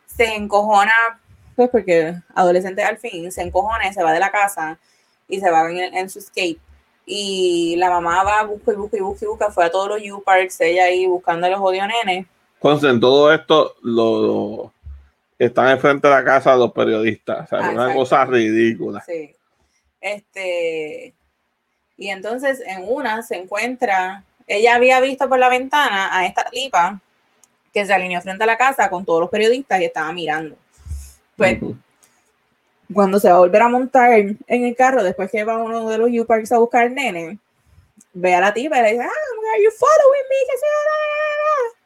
se encojona, pues porque adolescente al fin, se encojona y se va de la casa y se va en, en su skate. Y la mamá va, busca y busca y busca y busca, fue a todos los U-Parks, ella ahí buscando a los jodidos nenes. Entonces, en todo esto, lo, lo- están enfrente de la casa los periodistas, o sea, Ah, una cosa ridícula. Sí. Este, y entonces en una se encuentra, ella había visto por la ventana a esta lipa que se alineó frente a la casa con todos los periodistas y estaba mirando. Pues cuando se va a volver a montar en el carro, después que va uno de los U-Parks a buscar al nene, ve a la tipa y le dice, ah, are you following me? ¿Qué sé yo, la, la, la".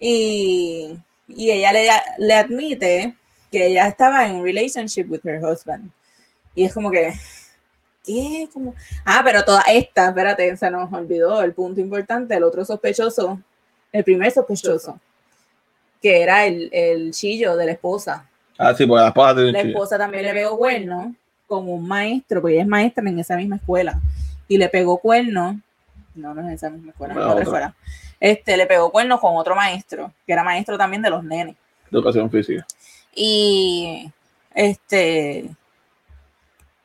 Y, y ella le, le admite que ella estaba en relationship with her husband. Y es como que, ¿qué? Como, ah, pero toda esta, espérate, se nos olvidó el punto importante, el otro sospechoso, el primer sospechoso, que era el, el chillo de la esposa. Ah, sí, porque la esposa tiene un La chillo. esposa también le pegó cuerno con un maestro, porque ella es maestra en esa misma escuela. Y le pegó cuerno, no, no es en esa misma escuela, No, otra escuela. Este, le pegó cuerno con otro maestro, que era maestro también de los nenes. de educación física. Y este,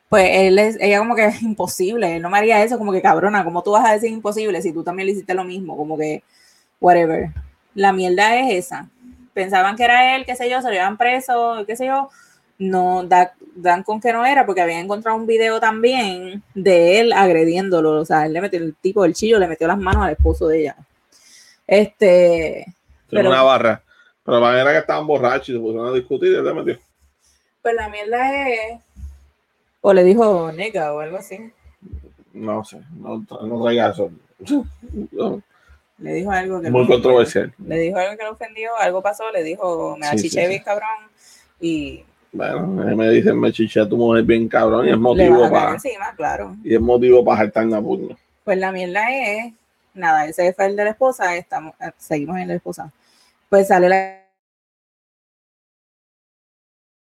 pues él es, ella como que es imposible, él no me haría eso, como que cabrona, como tú vas a decir imposible si tú también le hiciste lo mismo, como que, whatever. La mierda es esa. Pensaban que era él, qué sé yo, se lo llevan preso, qué sé yo. No, da- dan con que no era, porque habían encontrado un video también de él agrediéndolo. O sea, él le metió, el tipo del chillo le metió las manos al esposo de ella. Este, Pero- una barra. Pero la manera que estaban borrachos y se pusieron a discutir y él le metió. Pues la mierda es. O le dijo nega o algo así. No sé, no, no traiga eso. No, Le dijo algo que. muy lo- controversial. Le dijo algo que lo ofendió, algo pasó, le dijo, me sí, achiché sí. bien cabrón. Y Bueno, ahí me dicen, me chiché a tu mujer bien cabrón y es motivo para encima, claro. y es motivo para saltarme a puño. Pues la mierda es. Nada, ese fue el de la esposa, estamos, eh, seguimos en la esposa. Pues sale la,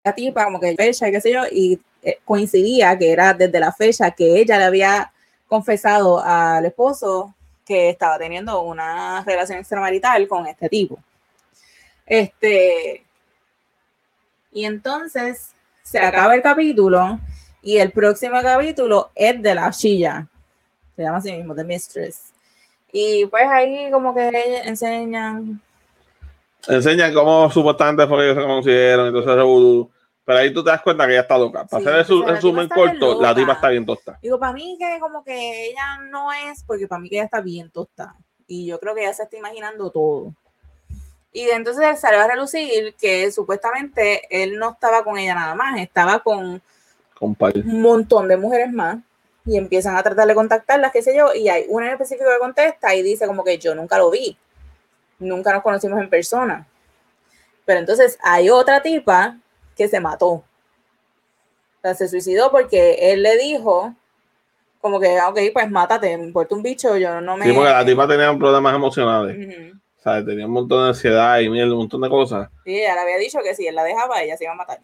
la tipa, como que fecha qué sé yo, y eh, coincidía que era desde la fecha que ella le había confesado al esposo que estaba teniendo una relación extramarital con este tipo. Este. Y entonces se acaba el capítulo y el próximo capítulo es de la chilla. Se llama así mismo, The Mistress. Y pues ahí como que enseñan. Enseñan cómo supuestamente fue que se conocieron, entonces. Pero ahí tú te das cuenta que ella está loca. Para Sí, hacer el o sea, resumen corto, la tipa está bien tosta. Digo, para mí que como que ella no es, porque para mí que ella está bien tostada. Y yo creo que ella se está imaginando todo. Y entonces salió a relucir que supuestamente él no estaba con ella nada más, estaba con Compadre. un montón de mujeres más y empiezan a tratar de contactarlas, qué sé yo, y hay una en específico que contesta y dice como que yo nunca lo vi, nunca nos conocimos en persona. Pero entonces hay otra tipa que se mató. O sea, se suicidó porque él le dijo como que, "Ah, ok, pues mátate, me importa un bicho, yo no me... Sí, porque la tipa tenía problemas emocionales. Ujú. O sea, tenía un montón de ansiedad y mierda, un montón de cosas. Sí, ella le había dicho que si él la dejaba, ella se iba a matar.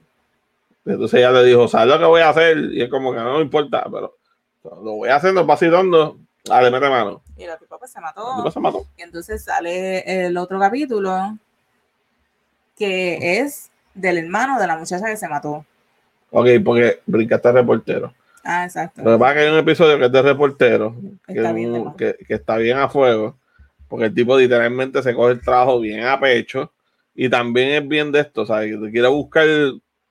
Entonces ella le dijo, ¿sabes lo que voy a hacer? Y es como que no me importa, pero lo voy haciendo vacilando. Dale, mete mano. Y la tipa pues se La mató. tipa se mató. Y entonces sale el otro capítulo que es del hermano de la muchacha que se mató. Ok, porque brincaste al reportero. Ah, exacto. Lo que pasa es que hay un episodio que es de reportero, que, Está es bien un- que- que está bien a fuego, porque el tipo literalmente se coge el trabajo bien a pecho y también es bien de esto, ¿sabes? Que te quiere buscar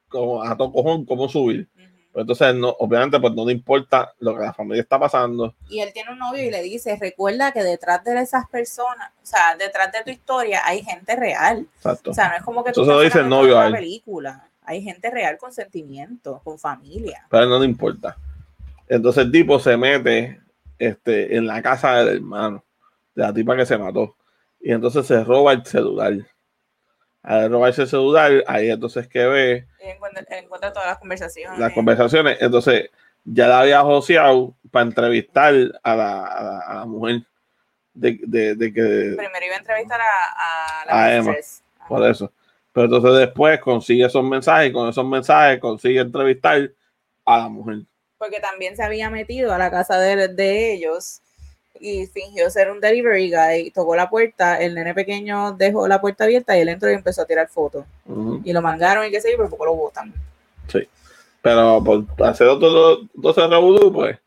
como a todo cojón cómo subir. Pero entonces, no, obviamente, pues no le importa lo que la familia está pasando. Y él tiene un novio y le dice, recuerda que detrás de esas personas, o sea, detrás de tu historia hay gente real. Exacto. O sea, no es como que tú estás dice el novio una película. Hay gente real con sentimientos, con familia. pero no le importa. Entonces el tipo se mete este, en la casa del hermano, de la tipa que se mató. Y entonces se roba el celular. Al robarse el celular, ahí entonces que ve encuentra, encuentra todas las conversaciones. las conversaciones. Entonces ya la había joseado para entrevistar a la, a la, a la mujer de, de, de que Primero iba a entrevistar a, a la A Emma. por eso. Pero entonces después consigue esos mensajes y con esos mensajes consigue entrevistar a la mujer. Porque también se había metido a la casa de, de ellos y fingió ser un delivery guy, tocó la puerta, el nene pequeño dejó la puerta abierta y él entró y empezó a tirar fotos. Y lo mandaron y qué sé yo, pero poco lo botan. Sí. Pero por hacer otro, entonces pues,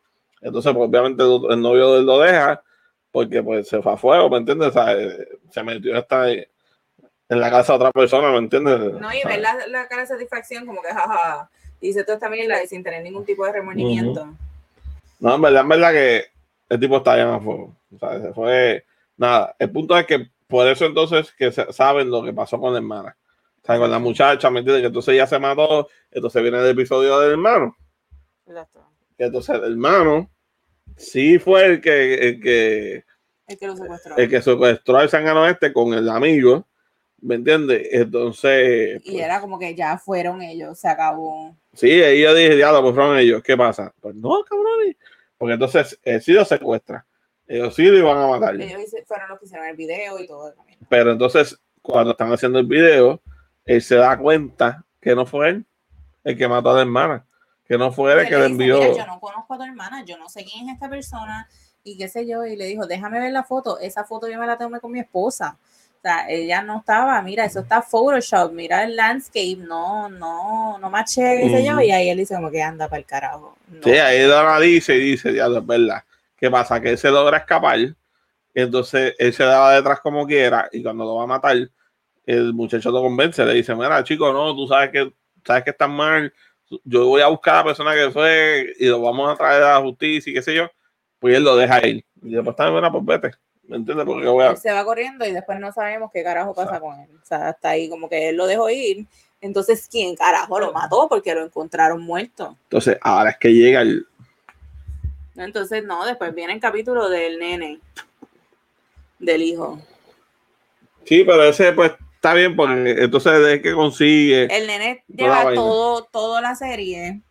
entonces pues, obviamente el novio de él lo deja porque pues se fue a fuego, ¿me entiendes? O sea, eh, se metió hasta en la casa de otra persona, ¿me entiendes? No, y ver la, la cara de satisfacción, como que jaja, dice toda esta mierda y sin tener ningún tipo de remordimiento. No, en verdad, en verdad que el tipo está bien a fuego. O sea, se fue. Nada. El punto es que por eso entonces que saben lo que pasó con la hermana. O sea, con la muchacha, ¿me entiendes? Que entonces ella se mató. Entonces viene el episodio del hermano. Exacto. Que entonces el hermano sí fue el que, el que, El que lo secuestró. el que secuestró al sangano este con el amigo. ¿Me entiendes? Entonces. y pues, era como que ya fueron ellos, se acabó. Sí, ahí yo dije, diablo, pues fueron ellos. ¿Qué pasa? Pues no, cabrones. Porque entonces él sí lo secuestra. Ellos sí lo iban a matar. Ellos fueron los que hicieron el video y todo. también. Pero entonces, cuando están haciendo el video, él se da cuenta que no fue él el que mató a la hermana. Que no fue él el Y que le envió. "Mira, yo no conozco a tu hermana, yo no sé quién es esta persona y qué sé yo. Y le dijo, déjame ver la foto. Esa foto yo me la tomé con mi esposa. Ella no estaba, mira, eso está Photoshop, mira el landscape, no, no, no maché, qué sé yo. Y ahí él dice como que anda para el carajo. No. Sí, ahí lo analiza y dice, diablo, es verdad. ¿Qué pasa? Que él se logra escapar. Entonces él se daba detrás como quiera y cuando lo va a matar, el muchacho lo convence, le dice, mira, chico, no, tú sabes que sabes que estás mal, yo voy a buscar a la persona que fue y lo vamos a traer a la justicia y qué sé yo, pues él lo deja ir. Y después está buena, pues vete. ¿Me entiendes? Porque se va corriendo y después no sabemos qué carajo pasa con él. O sea, hasta ahí como que él lo dejó ir. Entonces, ¿quién carajo lo mató? Porque lo encontraron muerto. Entonces, ahora es que llega el... Entonces, no, después viene el capítulo del nene, del hijo. Sí, pero ese pues está bien porque entonces es que consigue... El nene lleva todo, toda la serie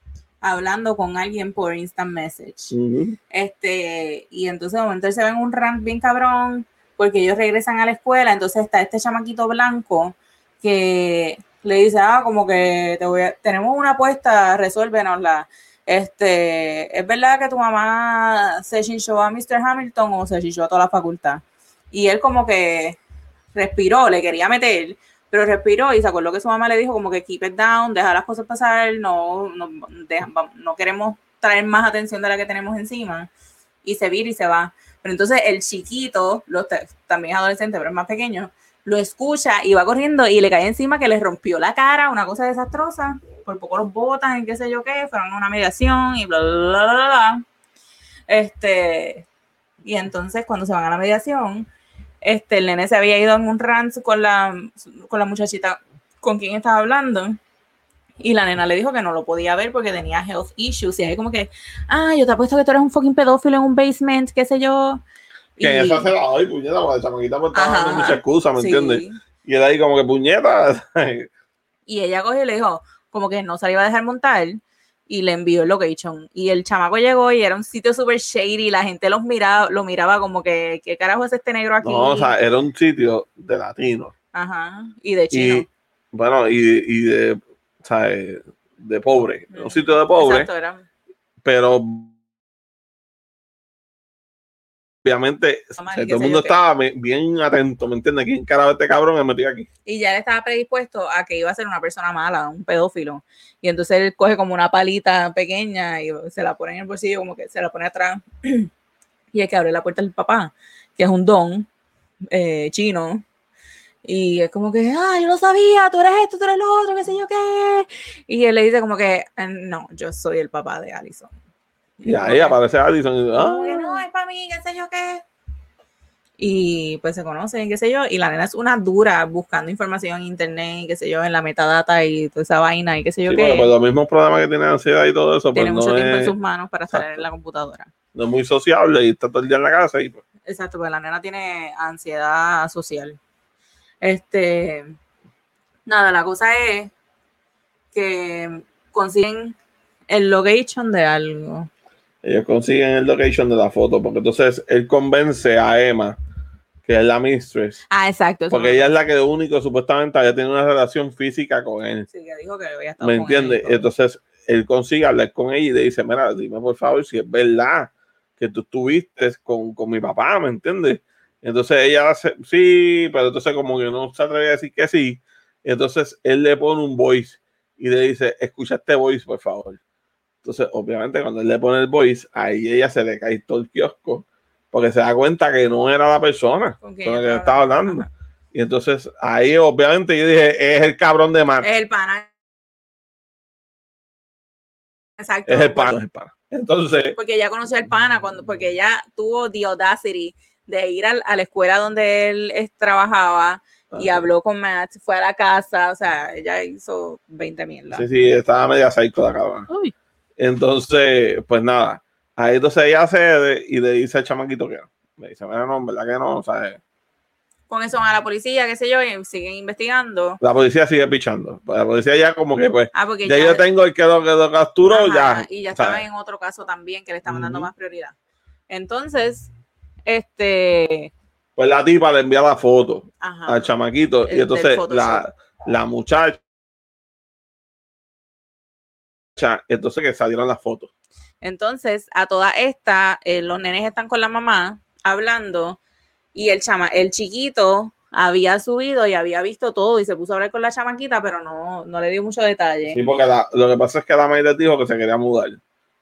hablando con alguien por instant message. Ujú. Este, y entonces de momento él se ve en un rank bien cabrón, porque ellos regresan a la escuela, entonces está este chamaquito blanco que le dice, ah, como que te voy a- tenemos una apuesta, resuélvenosla. Este, ¿es verdad que tu mamá se chinchó a Mr. Hamilton o se chinchó a toda la facultad? Y él como que respiró, le quería meter, pero respiró y se acordó que su mamá le dijo como que keep it down, deja las cosas pasar, no, no, deja- no queremos traer más atención de la que tenemos encima. Y se vira y se va. Pero entonces el chiquito, también es adolescente, pero es más pequeño, lo escucha y va corriendo y le cae encima que le rompió la cara, una cosa desastrosa. Por poco los botan y qué sé yo qué, fueron a una mediación y bla, bla, bla, bla, bla. Este, y entonces cuando se van a la mediación, este, el nene se había ido en un rant con la, con la muchachita con quien estaba hablando. Y la nena le dijo que no lo podía ver porque tenía health issues. Y ahí como que, ah, yo te apuesto que tú eres un fucking pedófilo en un basement, qué sé yo. Que Y- eso se la doy, puñeta, porque el chamaquita pues estaba dando mucha excusa, ¿me sí. entiendes? Y él ahí como que puñeta. Y ella cogió y le dijo, como que no se la iba a dejar montar. Y le envió el location. Y el chamaco llegó y era un sitio súper shady. La gente los miraba, lo miraba como que, ¿qué carajo es este negro aquí? no, o sea, era un sitio de latinos. Ajá. Y de chino. Y bueno, y, y de, o sea, de pobre. Un sitio de pobre, Exacto, era. pero obviamente todo el mundo estaba bien atento, ¿me entiendes? ¿Quién carajo este cabrón me metió aquí? Y ya él estaba predispuesto a que iba a ser una persona mala, un pedófilo. Y entonces él coge como una palita pequeña y se la pone en el bolsillo, como que se la pone atrás. Y el que abre la puerta es el papá, que es un don eh, chino. Y es como que, ah, yo lo sabía, tú eres esto, tú eres lo otro, qué sé yo qué. Y él le dice como que, "Eh, no, yo soy el papá de Allison. Y ahí aparece Addison y ah, no, es para mí, qué sé yo qué. Y pues se conocen, qué sé yo, y la nena es una dura buscando información en internet, qué sé yo, en la metadata y toda esa vaina y qué sé yo sí, qué. porque pues los mismos problemas que tiene ansiedad y todo eso, pues Tiene no mucho tiempo en es, sus manos para estar Exacto. en la computadora. no es muy sociable y está todo el día en la casa y pues, Exacto, porque la nena tiene ansiedad social. Este, nada, la cosa es que consiguen el location de algo. Ellos consiguen el location de la foto, porque entonces él convence a Emma, que es la mistress, Ah, exacto. porque ella es la que único supuestamente había tenido una relación física con él. Sí, que dijo que había estado ¿Me entiendes? Entonces él consigue hablar con ella y le dice, mira, dime por favor si es verdad que tú estuviste con, con mi papá, ¿me entiendes? Entonces ella hace, sí, pero entonces como que no se atreve a decir que sí. Entonces él le pone un voice y le dice, escucha este voice, por favor. Entonces, obviamente, cuando él le pone el voice, ahí ella se le cae todo el kiosco, porque se da cuenta que no era la persona ¿Con que estaba estaba hablando? Y entonces ahí, obviamente, yo dije, es el cabrón de Matt. Es el pana. Exacto. Es el pana, es el pana. Entonces, Porque ella conoció al pana cuando, porque ella tuvo the audacity de ir al- a la escuela donde él es- trabajaba y habló con Matt, fue a la casa, o sea, ella hizo 20 mierda. sí, sí, estaba media psycho la cabrona. Uy. Entonces, pues nada, ahí entonces ella cede y le dice al chamaquito que no. Le dice, mira, no, en verdad que no, o sea, Con eso van a la policía, qué sé yo, y siguen investigando. la policía sigue pichando. La policía ya como que, pues, Ah, porque ya, yo tengo el que lo, que lo capturó, Ajá, ya. Y ya estaban en otro caso también que le estaban dando más prioridad. Entonces, este, Pues la tipa le envía la foto ajá. al chamaquito El y entonces la, la muchacha, entonces que salieron las fotos. Entonces, a toda esta, eh, los nenes están con la mamá hablando y el chama, el chiquito había subido y había visto todo y se puso a hablar con la chamaquita, pero no, no le dio mucho detalle. Sí, porque la- lo que pasa es que la madre les dijo que se quería mudar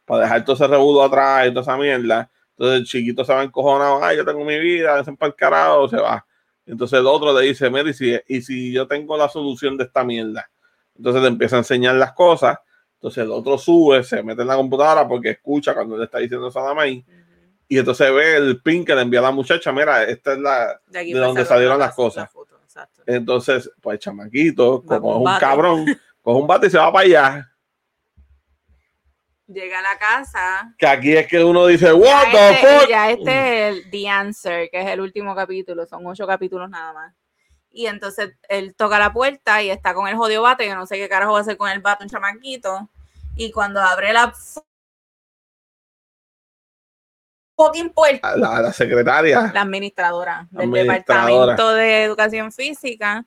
para dejar todo ese rebudo atrás y toda esa mierda. Entonces el chiquito se va encojonado, ay, yo tengo mi vida, se el carajo, se va. Entonces el otro le dice, mira, y si, y si yo tengo la solución de esta mierda. Entonces le empieza a enseñar las cosas. Entonces el otro sube, se mete en la computadora porque escucha cuando le está diciendo eso a la. Y entonces ve el pin que le envía a la muchacha, mira, esta es la... De, donde salieron la- las cosas. la foto, exacto. Entonces, pues el chamaquito, Va como es un bate. cabrón, coge un bate y se va para allá. Llega a la casa. Que aquí es que uno dice, what Ya the este, fuck? ya este es el The Answer, que es el último capítulo, son ocho capítulos nada más. Y entonces él toca la puerta y está con el jodido bate, que no sé qué carajo va a hacer con el bate, un chamaquito. Y cuando abre la fucking puerta, La, la secretaria. la administradora del Administradora. Departamento de Educación Física,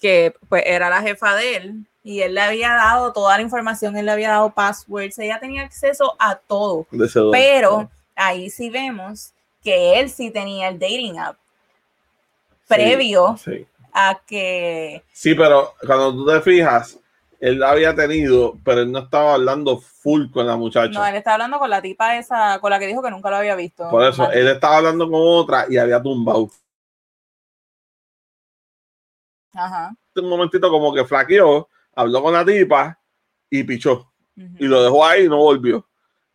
que pues era la jefa de él, y él le había dado toda la información, él le había dado passwords, ella tenía acceso a todo. Pero ahí sí vemos que él sí tenía el dating app previo Sí. a que Sí, pero cuando tú te fijas, él la había tenido, pero él no estaba hablando full con la muchacha. no, él está hablando con la tipa esa, con la que dijo que nunca lo había visto. Por eso, él estaba hablando con otra y había tumbado. Ajá. Un momentito como que flaqueó, habló con la tipa y pichó. Y lo dejó ahí y no volvió.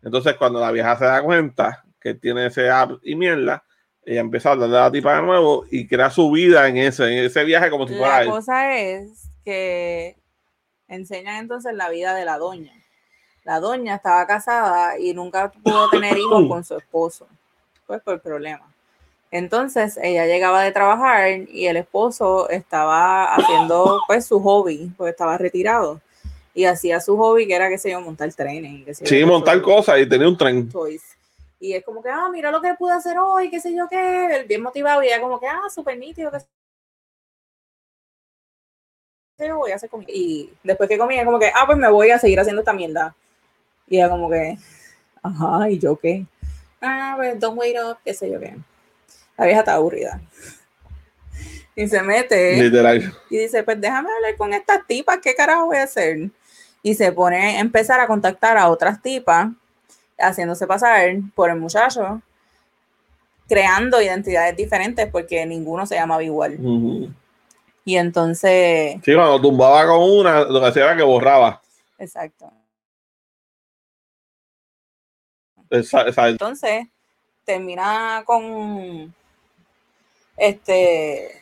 Entonces, cuando la vieja se da cuenta que él tiene ese app y mierda, ella empieza a hablar de la tipa de nuevo y crea su vida en ese, en ese viaje como si fuera La él. cosa es que enseñan entonces la vida de la doña. La doña estaba casada y nunca pudo tener hijos con su esposo, pues por problemas. Entonces ella llegaba de trabajar y el esposo estaba haciendo pues su hobby, porque estaba retirado. Y hacía su hobby que era, qué sé yo, montar trenes. qué sé Sí, montar cosas y tenía un tren. toys. Y es como que, ah, mira lo que pude hacer hoy, qué sé yo qué, bien motivado. Y ella como que, ah, súper nítido, qué sé yo, voy a hacer comida. Y después que comía, como que, ah, pues me voy a seguir haciendo esta mierda. Y ella como que, ajá, ¿y yo qué? Ah, pues don't wait up, qué sé yo qué. La vieja está aburrida. Y se mete Literal. y dice, pues déjame hablar con estas tipas, ¿qué carajo voy a hacer? Y se pone a empezar a contactar a otras tipas, haciéndose pasar por el muchacho, creando identidades diferentes porque ninguno se llamaba igual. Y entonces, Sí, cuando tumbaba con una, lo que hacía era que borraba. exacto. Esa- Entonces, termina con este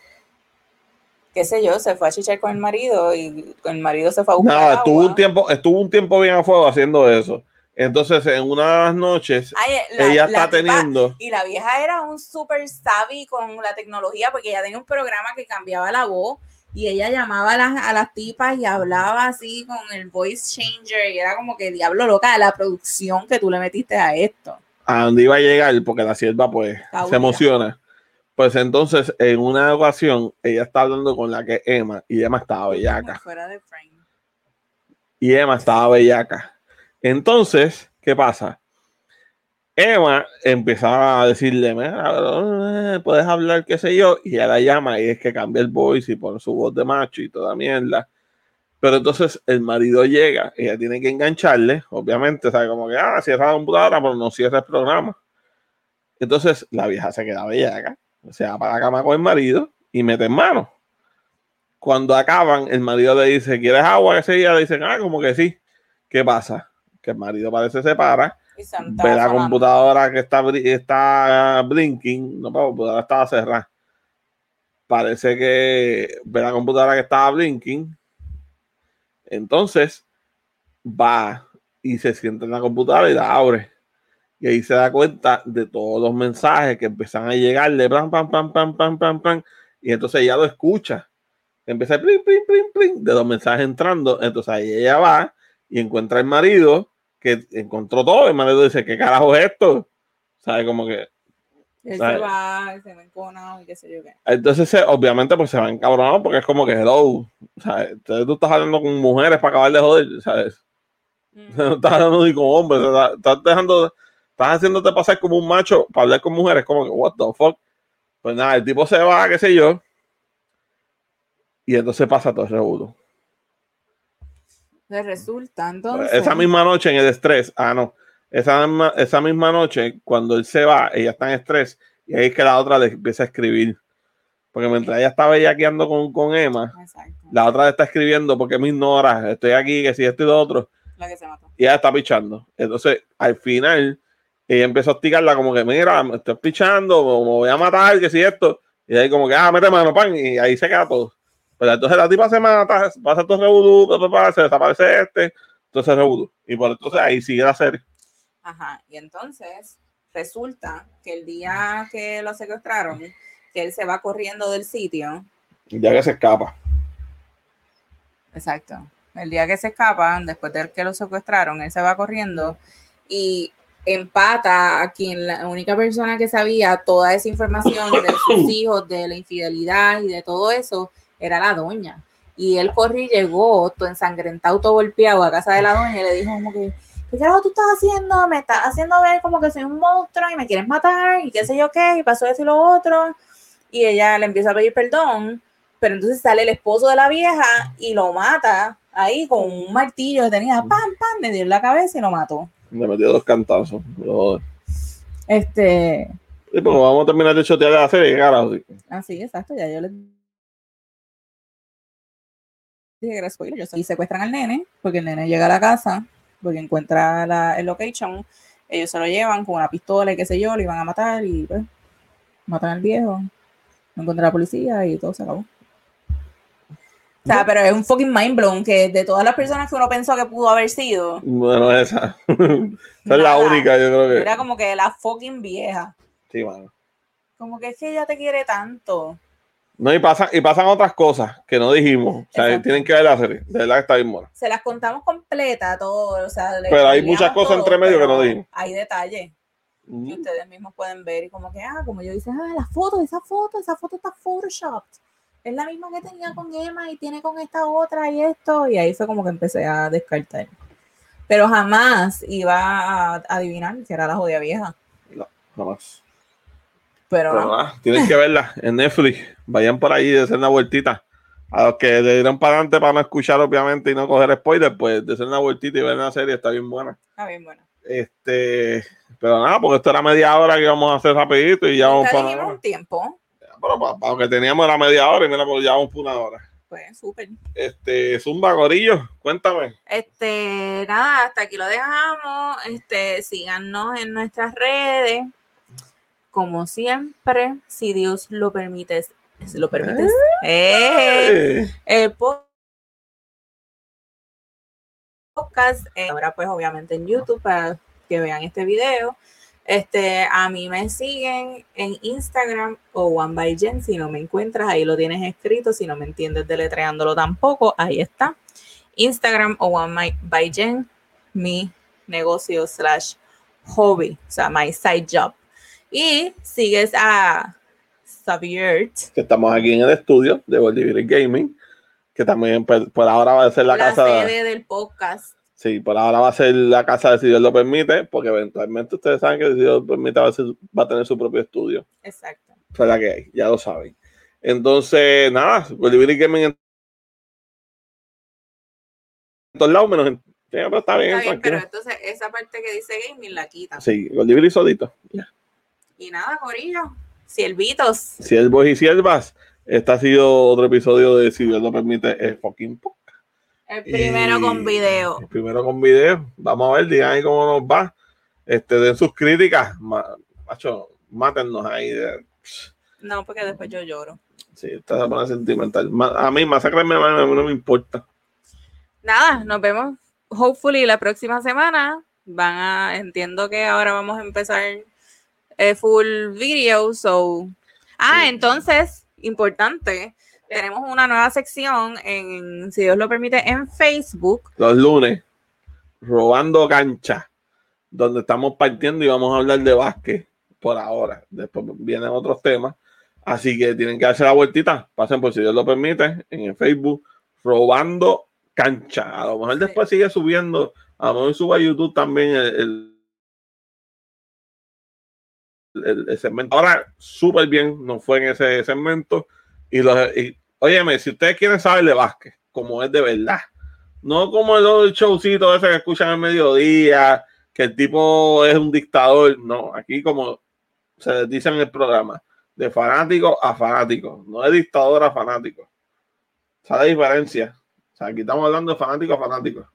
qué sé yo, se fue a chichar con el marido y el marido se fue a buscar nada, estuvo agua. un tiempo, estuvo un tiempo bien a fuego haciendo eso. Entonces, en una de las noches, Ay, la- ella la está teniendo. Y la vieja era un super savvy con la tecnología porque ella tenía un programa que cambiaba la voz y ella llamaba a las, a las tipas y hablaba así con el voice changer y era como que diablo loca de la producción que tú le metiste a esto. a dónde iba a llegar, porque la sierva pues se emociona. Pues entonces, en una ocasión, ella está hablando con la que Emma, y Emma estaba bellaca. Fuera de frame. Y Emma estaba bellaca. Entonces, ¿qué pasa? Emma empezaba a decirle, "Mira, puedes hablar, qué sé yo, y ella la llama y es que cambia el voice y pone su voz de macho y toda mierda. Pero entonces el marido llega, ella tiene que engancharle, obviamente, sabe como que, ah, cierra la computadora, pero no cierra el programa. Entonces la vieja se queda bellaca, se va para la cama con el marido y mete en mano. Cuando acaban, el marido le dice, ¿quieres agua? Ese día le dicen, ah, como que sí. ¿Qué pasa? Que el marido parece se para, ve la computadora que está, está blinking, no, la computadora estaba cerrada. Parece que ve la computadora que estaba blinking. Entonces va y se sienta en la computadora y la abre. Y ahí se da cuenta de todos los mensajes que empiezan a llegarle, pam, pam, pam, pam, pam, pam, pam. Y entonces ella lo escucha. Empieza plin, plin, plin, plin, de los mensajes entrando. Entonces ahí ella va y encuentra al marido que encontró todo. El marido dice, ¿qué carajo es esto? ¿Sabe? Como que. Él ¿sabes? se va, se va y qué sé yo qué. Entonces, obviamente, pues se va encabronado porque es como que hello. ¿sabes? Entonces tú estás hablando con mujeres para acabar de joder, ¿sabes? No estás hablando ni con hombres, sea, estás dejando, estás haciéndote pasar como un macho para hablar con mujeres, como que, what the fuck. Pues nada, el tipo se va, qué sé yo, y entonces pasa todo el revuelo. Resulta, entonces. Esa misma noche en el estrés, ah, no, esa misma, esa misma noche, cuando él se va, ella está en estrés, y ahí es que la otra le empieza a escribir. Porque mientras ella estaba bellaqueando con, con Emma, Exacto. la otra le está escribiendo porque me ignora, estoy aquí, que si esto y lo otro. La que se mató. y ella está pichando. Entonces, al final, ella empezó a hostigarla como que, mira, me estoy pichando, me voy a matar, que si esto. Y ahí como que, ah, mete mano, pan, y ahí se queda todo. Pero entonces la tipa se mata, pasa todo revolú, se desaparece este, entonces revolú. Y por entonces ahí sigue la serie. Ajá. Y entonces resulta que el día que lo secuestraron, que él se va corriendo del sitio. Ya que se escapa. Exacto. El día que se escapan, después de que lo secuestraron, él se va corriendo y empata a quien la única persona que sabía toda esa información de sus hijos, de la infidelidad y de todo eso, era la doña. Y él corrió y llegó, todo ensangrentado, todo golpeado a casa de la doña y le dijo como que, ¿qué carajo tú estás haciendo? Me estás haciendo ver como que soy un monstruo y me quieres matar y qué sé yo qué, y pasó eso y lo otro. Y ella le empieza a pedir perdón, pero entonces sale el esposo de la vieja y lo mata ahí con un martillo que tenía, pam, pam, le dio en la cabeza y lo mató. Le metió dos cantazos. Joder. Este, Sí, porque vamos a terminar de chotear la serie, carajo. sí. así, exacto, ya yo les dije que era spoiler, yo sé. Y secuestran al nene, porque el nene llega a la casa, porque encuentra la, el location, ellos se lo llevan con una pistola y qué sé yo, lo iban a matar y pues, matan al viejo, no encuentra la policía y todo se acabó. O sea, pero es un fucking mind blown que de todas las personas que uno pensó que pudo haber sido, Bueno, esa. esa es la única, yo creo que. era como que la fucking vieja. Sí, mano. Como que es que ella te quiere tanto. No, y pasan, y pasan otras cosas que no dijimos. O sea, tienen que ver la serie. De verdad que está bien buena. Se las contamos completa, todo. O sea, Pero hay muchas cosas entre medio que no dijimos. Hay detalles que ustedes mismos pueden ver y como que, ah, como yo dice, ah, la foto, esa foto, esa foto está photoshopped. Es la misma que tenía con Emma y tiene con esta otra y esto. Y ahí fue como que empecé a descartar. Pero jamás iba a adivinar que era la jodida vieja. Jamás. Pero Pero no. nada, tienen que verla en Netflix. Vayan por ahí de hacer una vueltita. A los que le dieron para adelante para no escuchar, obviamente, y no coger spoilers, pues de hacer una vueltita y ver una serie está bien buena. Está bien bueno. Este, pero nada, porque esto era media hora que íbamos a hacer rapidito y ya vamos Ya para. un tiempo. pero para, para lo que teníamos era media hora y mira, pues llevamos por una hora. Pues súper. Este, Zumba Gorillo, cuéntame. Este, nada, hasta aquí lo dejamos. Este, síganos en nuestras redes. Como siempre, si Dios lo permite, si lo permite, eh, Eh, po- podcast, eh, ahora pues obviamente en YouTube para que vean este video. Este, a mí me siguen en Instagram o One by Jen, si no me encuentras, ahí lo tienes escrito, si no me entiendes deletreándolo tampoco, ahí está. Instagram o One by Jen, mi negocio slash hobby, o sea, my side job. Y sigues a Xavier, que estamos aquí en el estudio de Bolivia Gaming, que también pues, por ahora va a ser la, la casa. sede del podcast. Sí, por ahora va a ser la casa de si Dios lo permite, porque eventualmente ustedes saben que si Dios lo permite va a, ser- va a tener su propio estudio. Exacto. Esa es la que hay, ya lo saben. Entonces, nada, Bolivia Gaming en todos lados, menos en. Pero está bien, Está bien, pero entonces esa parte que dice gaming la quita. Sí, Bolivia solito. Ya. Y nada, Corillo. Siervitos. Siervos y siervas, este ha sido otro episodio de Si Dios lo permite, el fucking. El primero Y- con video. el primero con video. Vamos a ver, digan ahí cómo nos va. Este, den sus críticas. Ma- macho, mátennos ahí. de- No, porque después yo lloro. Sí, esta se pone sentimental. A mí, masacrenme, a mí no me importa. Nada, nos vemos. Hopefully la próxima semana. Van a, entiendo que ahora vamos a empezar eh, full video. So. Ah, Sí. entonces, importante. Tenemos una nueva sección en, si Dios lo permite, en Facebook. Los lunes, robando cancha, donde estamos partiendo y vamos a hablar de básquet por ahora. Después vienen otros temas. Así que tienen que darse la vueltita. Pasen por si Dios lo permite en el Facebook, robando cancha. A lo mejor después sigue subiendo. A lo mejor suba a YouTube también el, el- el- el segmento. Ahora, súper bien, nos fue en ese segmento. Y, los, y óyeme, si ustedes quieren saber de básquet, como es de verdad, no como el showcito ese que escuchan al mediodía, que el tipo es un dictador. No, aquí como se les dice en el programa, de fanático a fanático, no de dictador a fanático. Esa es la diferencia. O sea, aquí estamos hablando de fanático a fanático.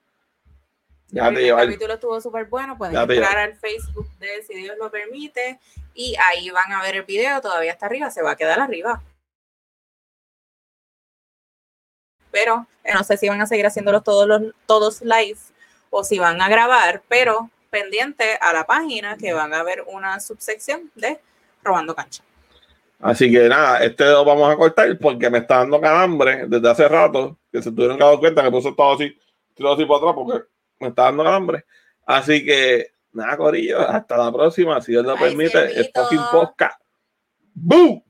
Ya el te capítulo estuvo súper bueno. Pueden Ya entrar al Facebook de Si Dios lo permite. Y ahí van a ver el video. Todavía está arriba. Se va a quedar arriba. Pero eh, no sé si van a seguir haciéndolos todos los todos live o si van a grabar, pero pendiente a la página que van a ver una subsección de Robando Cancha. Así que nada, este lo vamos a cortar porque me está dando calambre desde hace rato, que se tuvieron que dar cuenta que puse todo así, tirado así para atrás porque me está dando calambre. Así que nada, Corillo, hasta la próxima, si Dios lo permite, Ciervito. fucking podcast. ¡Boom!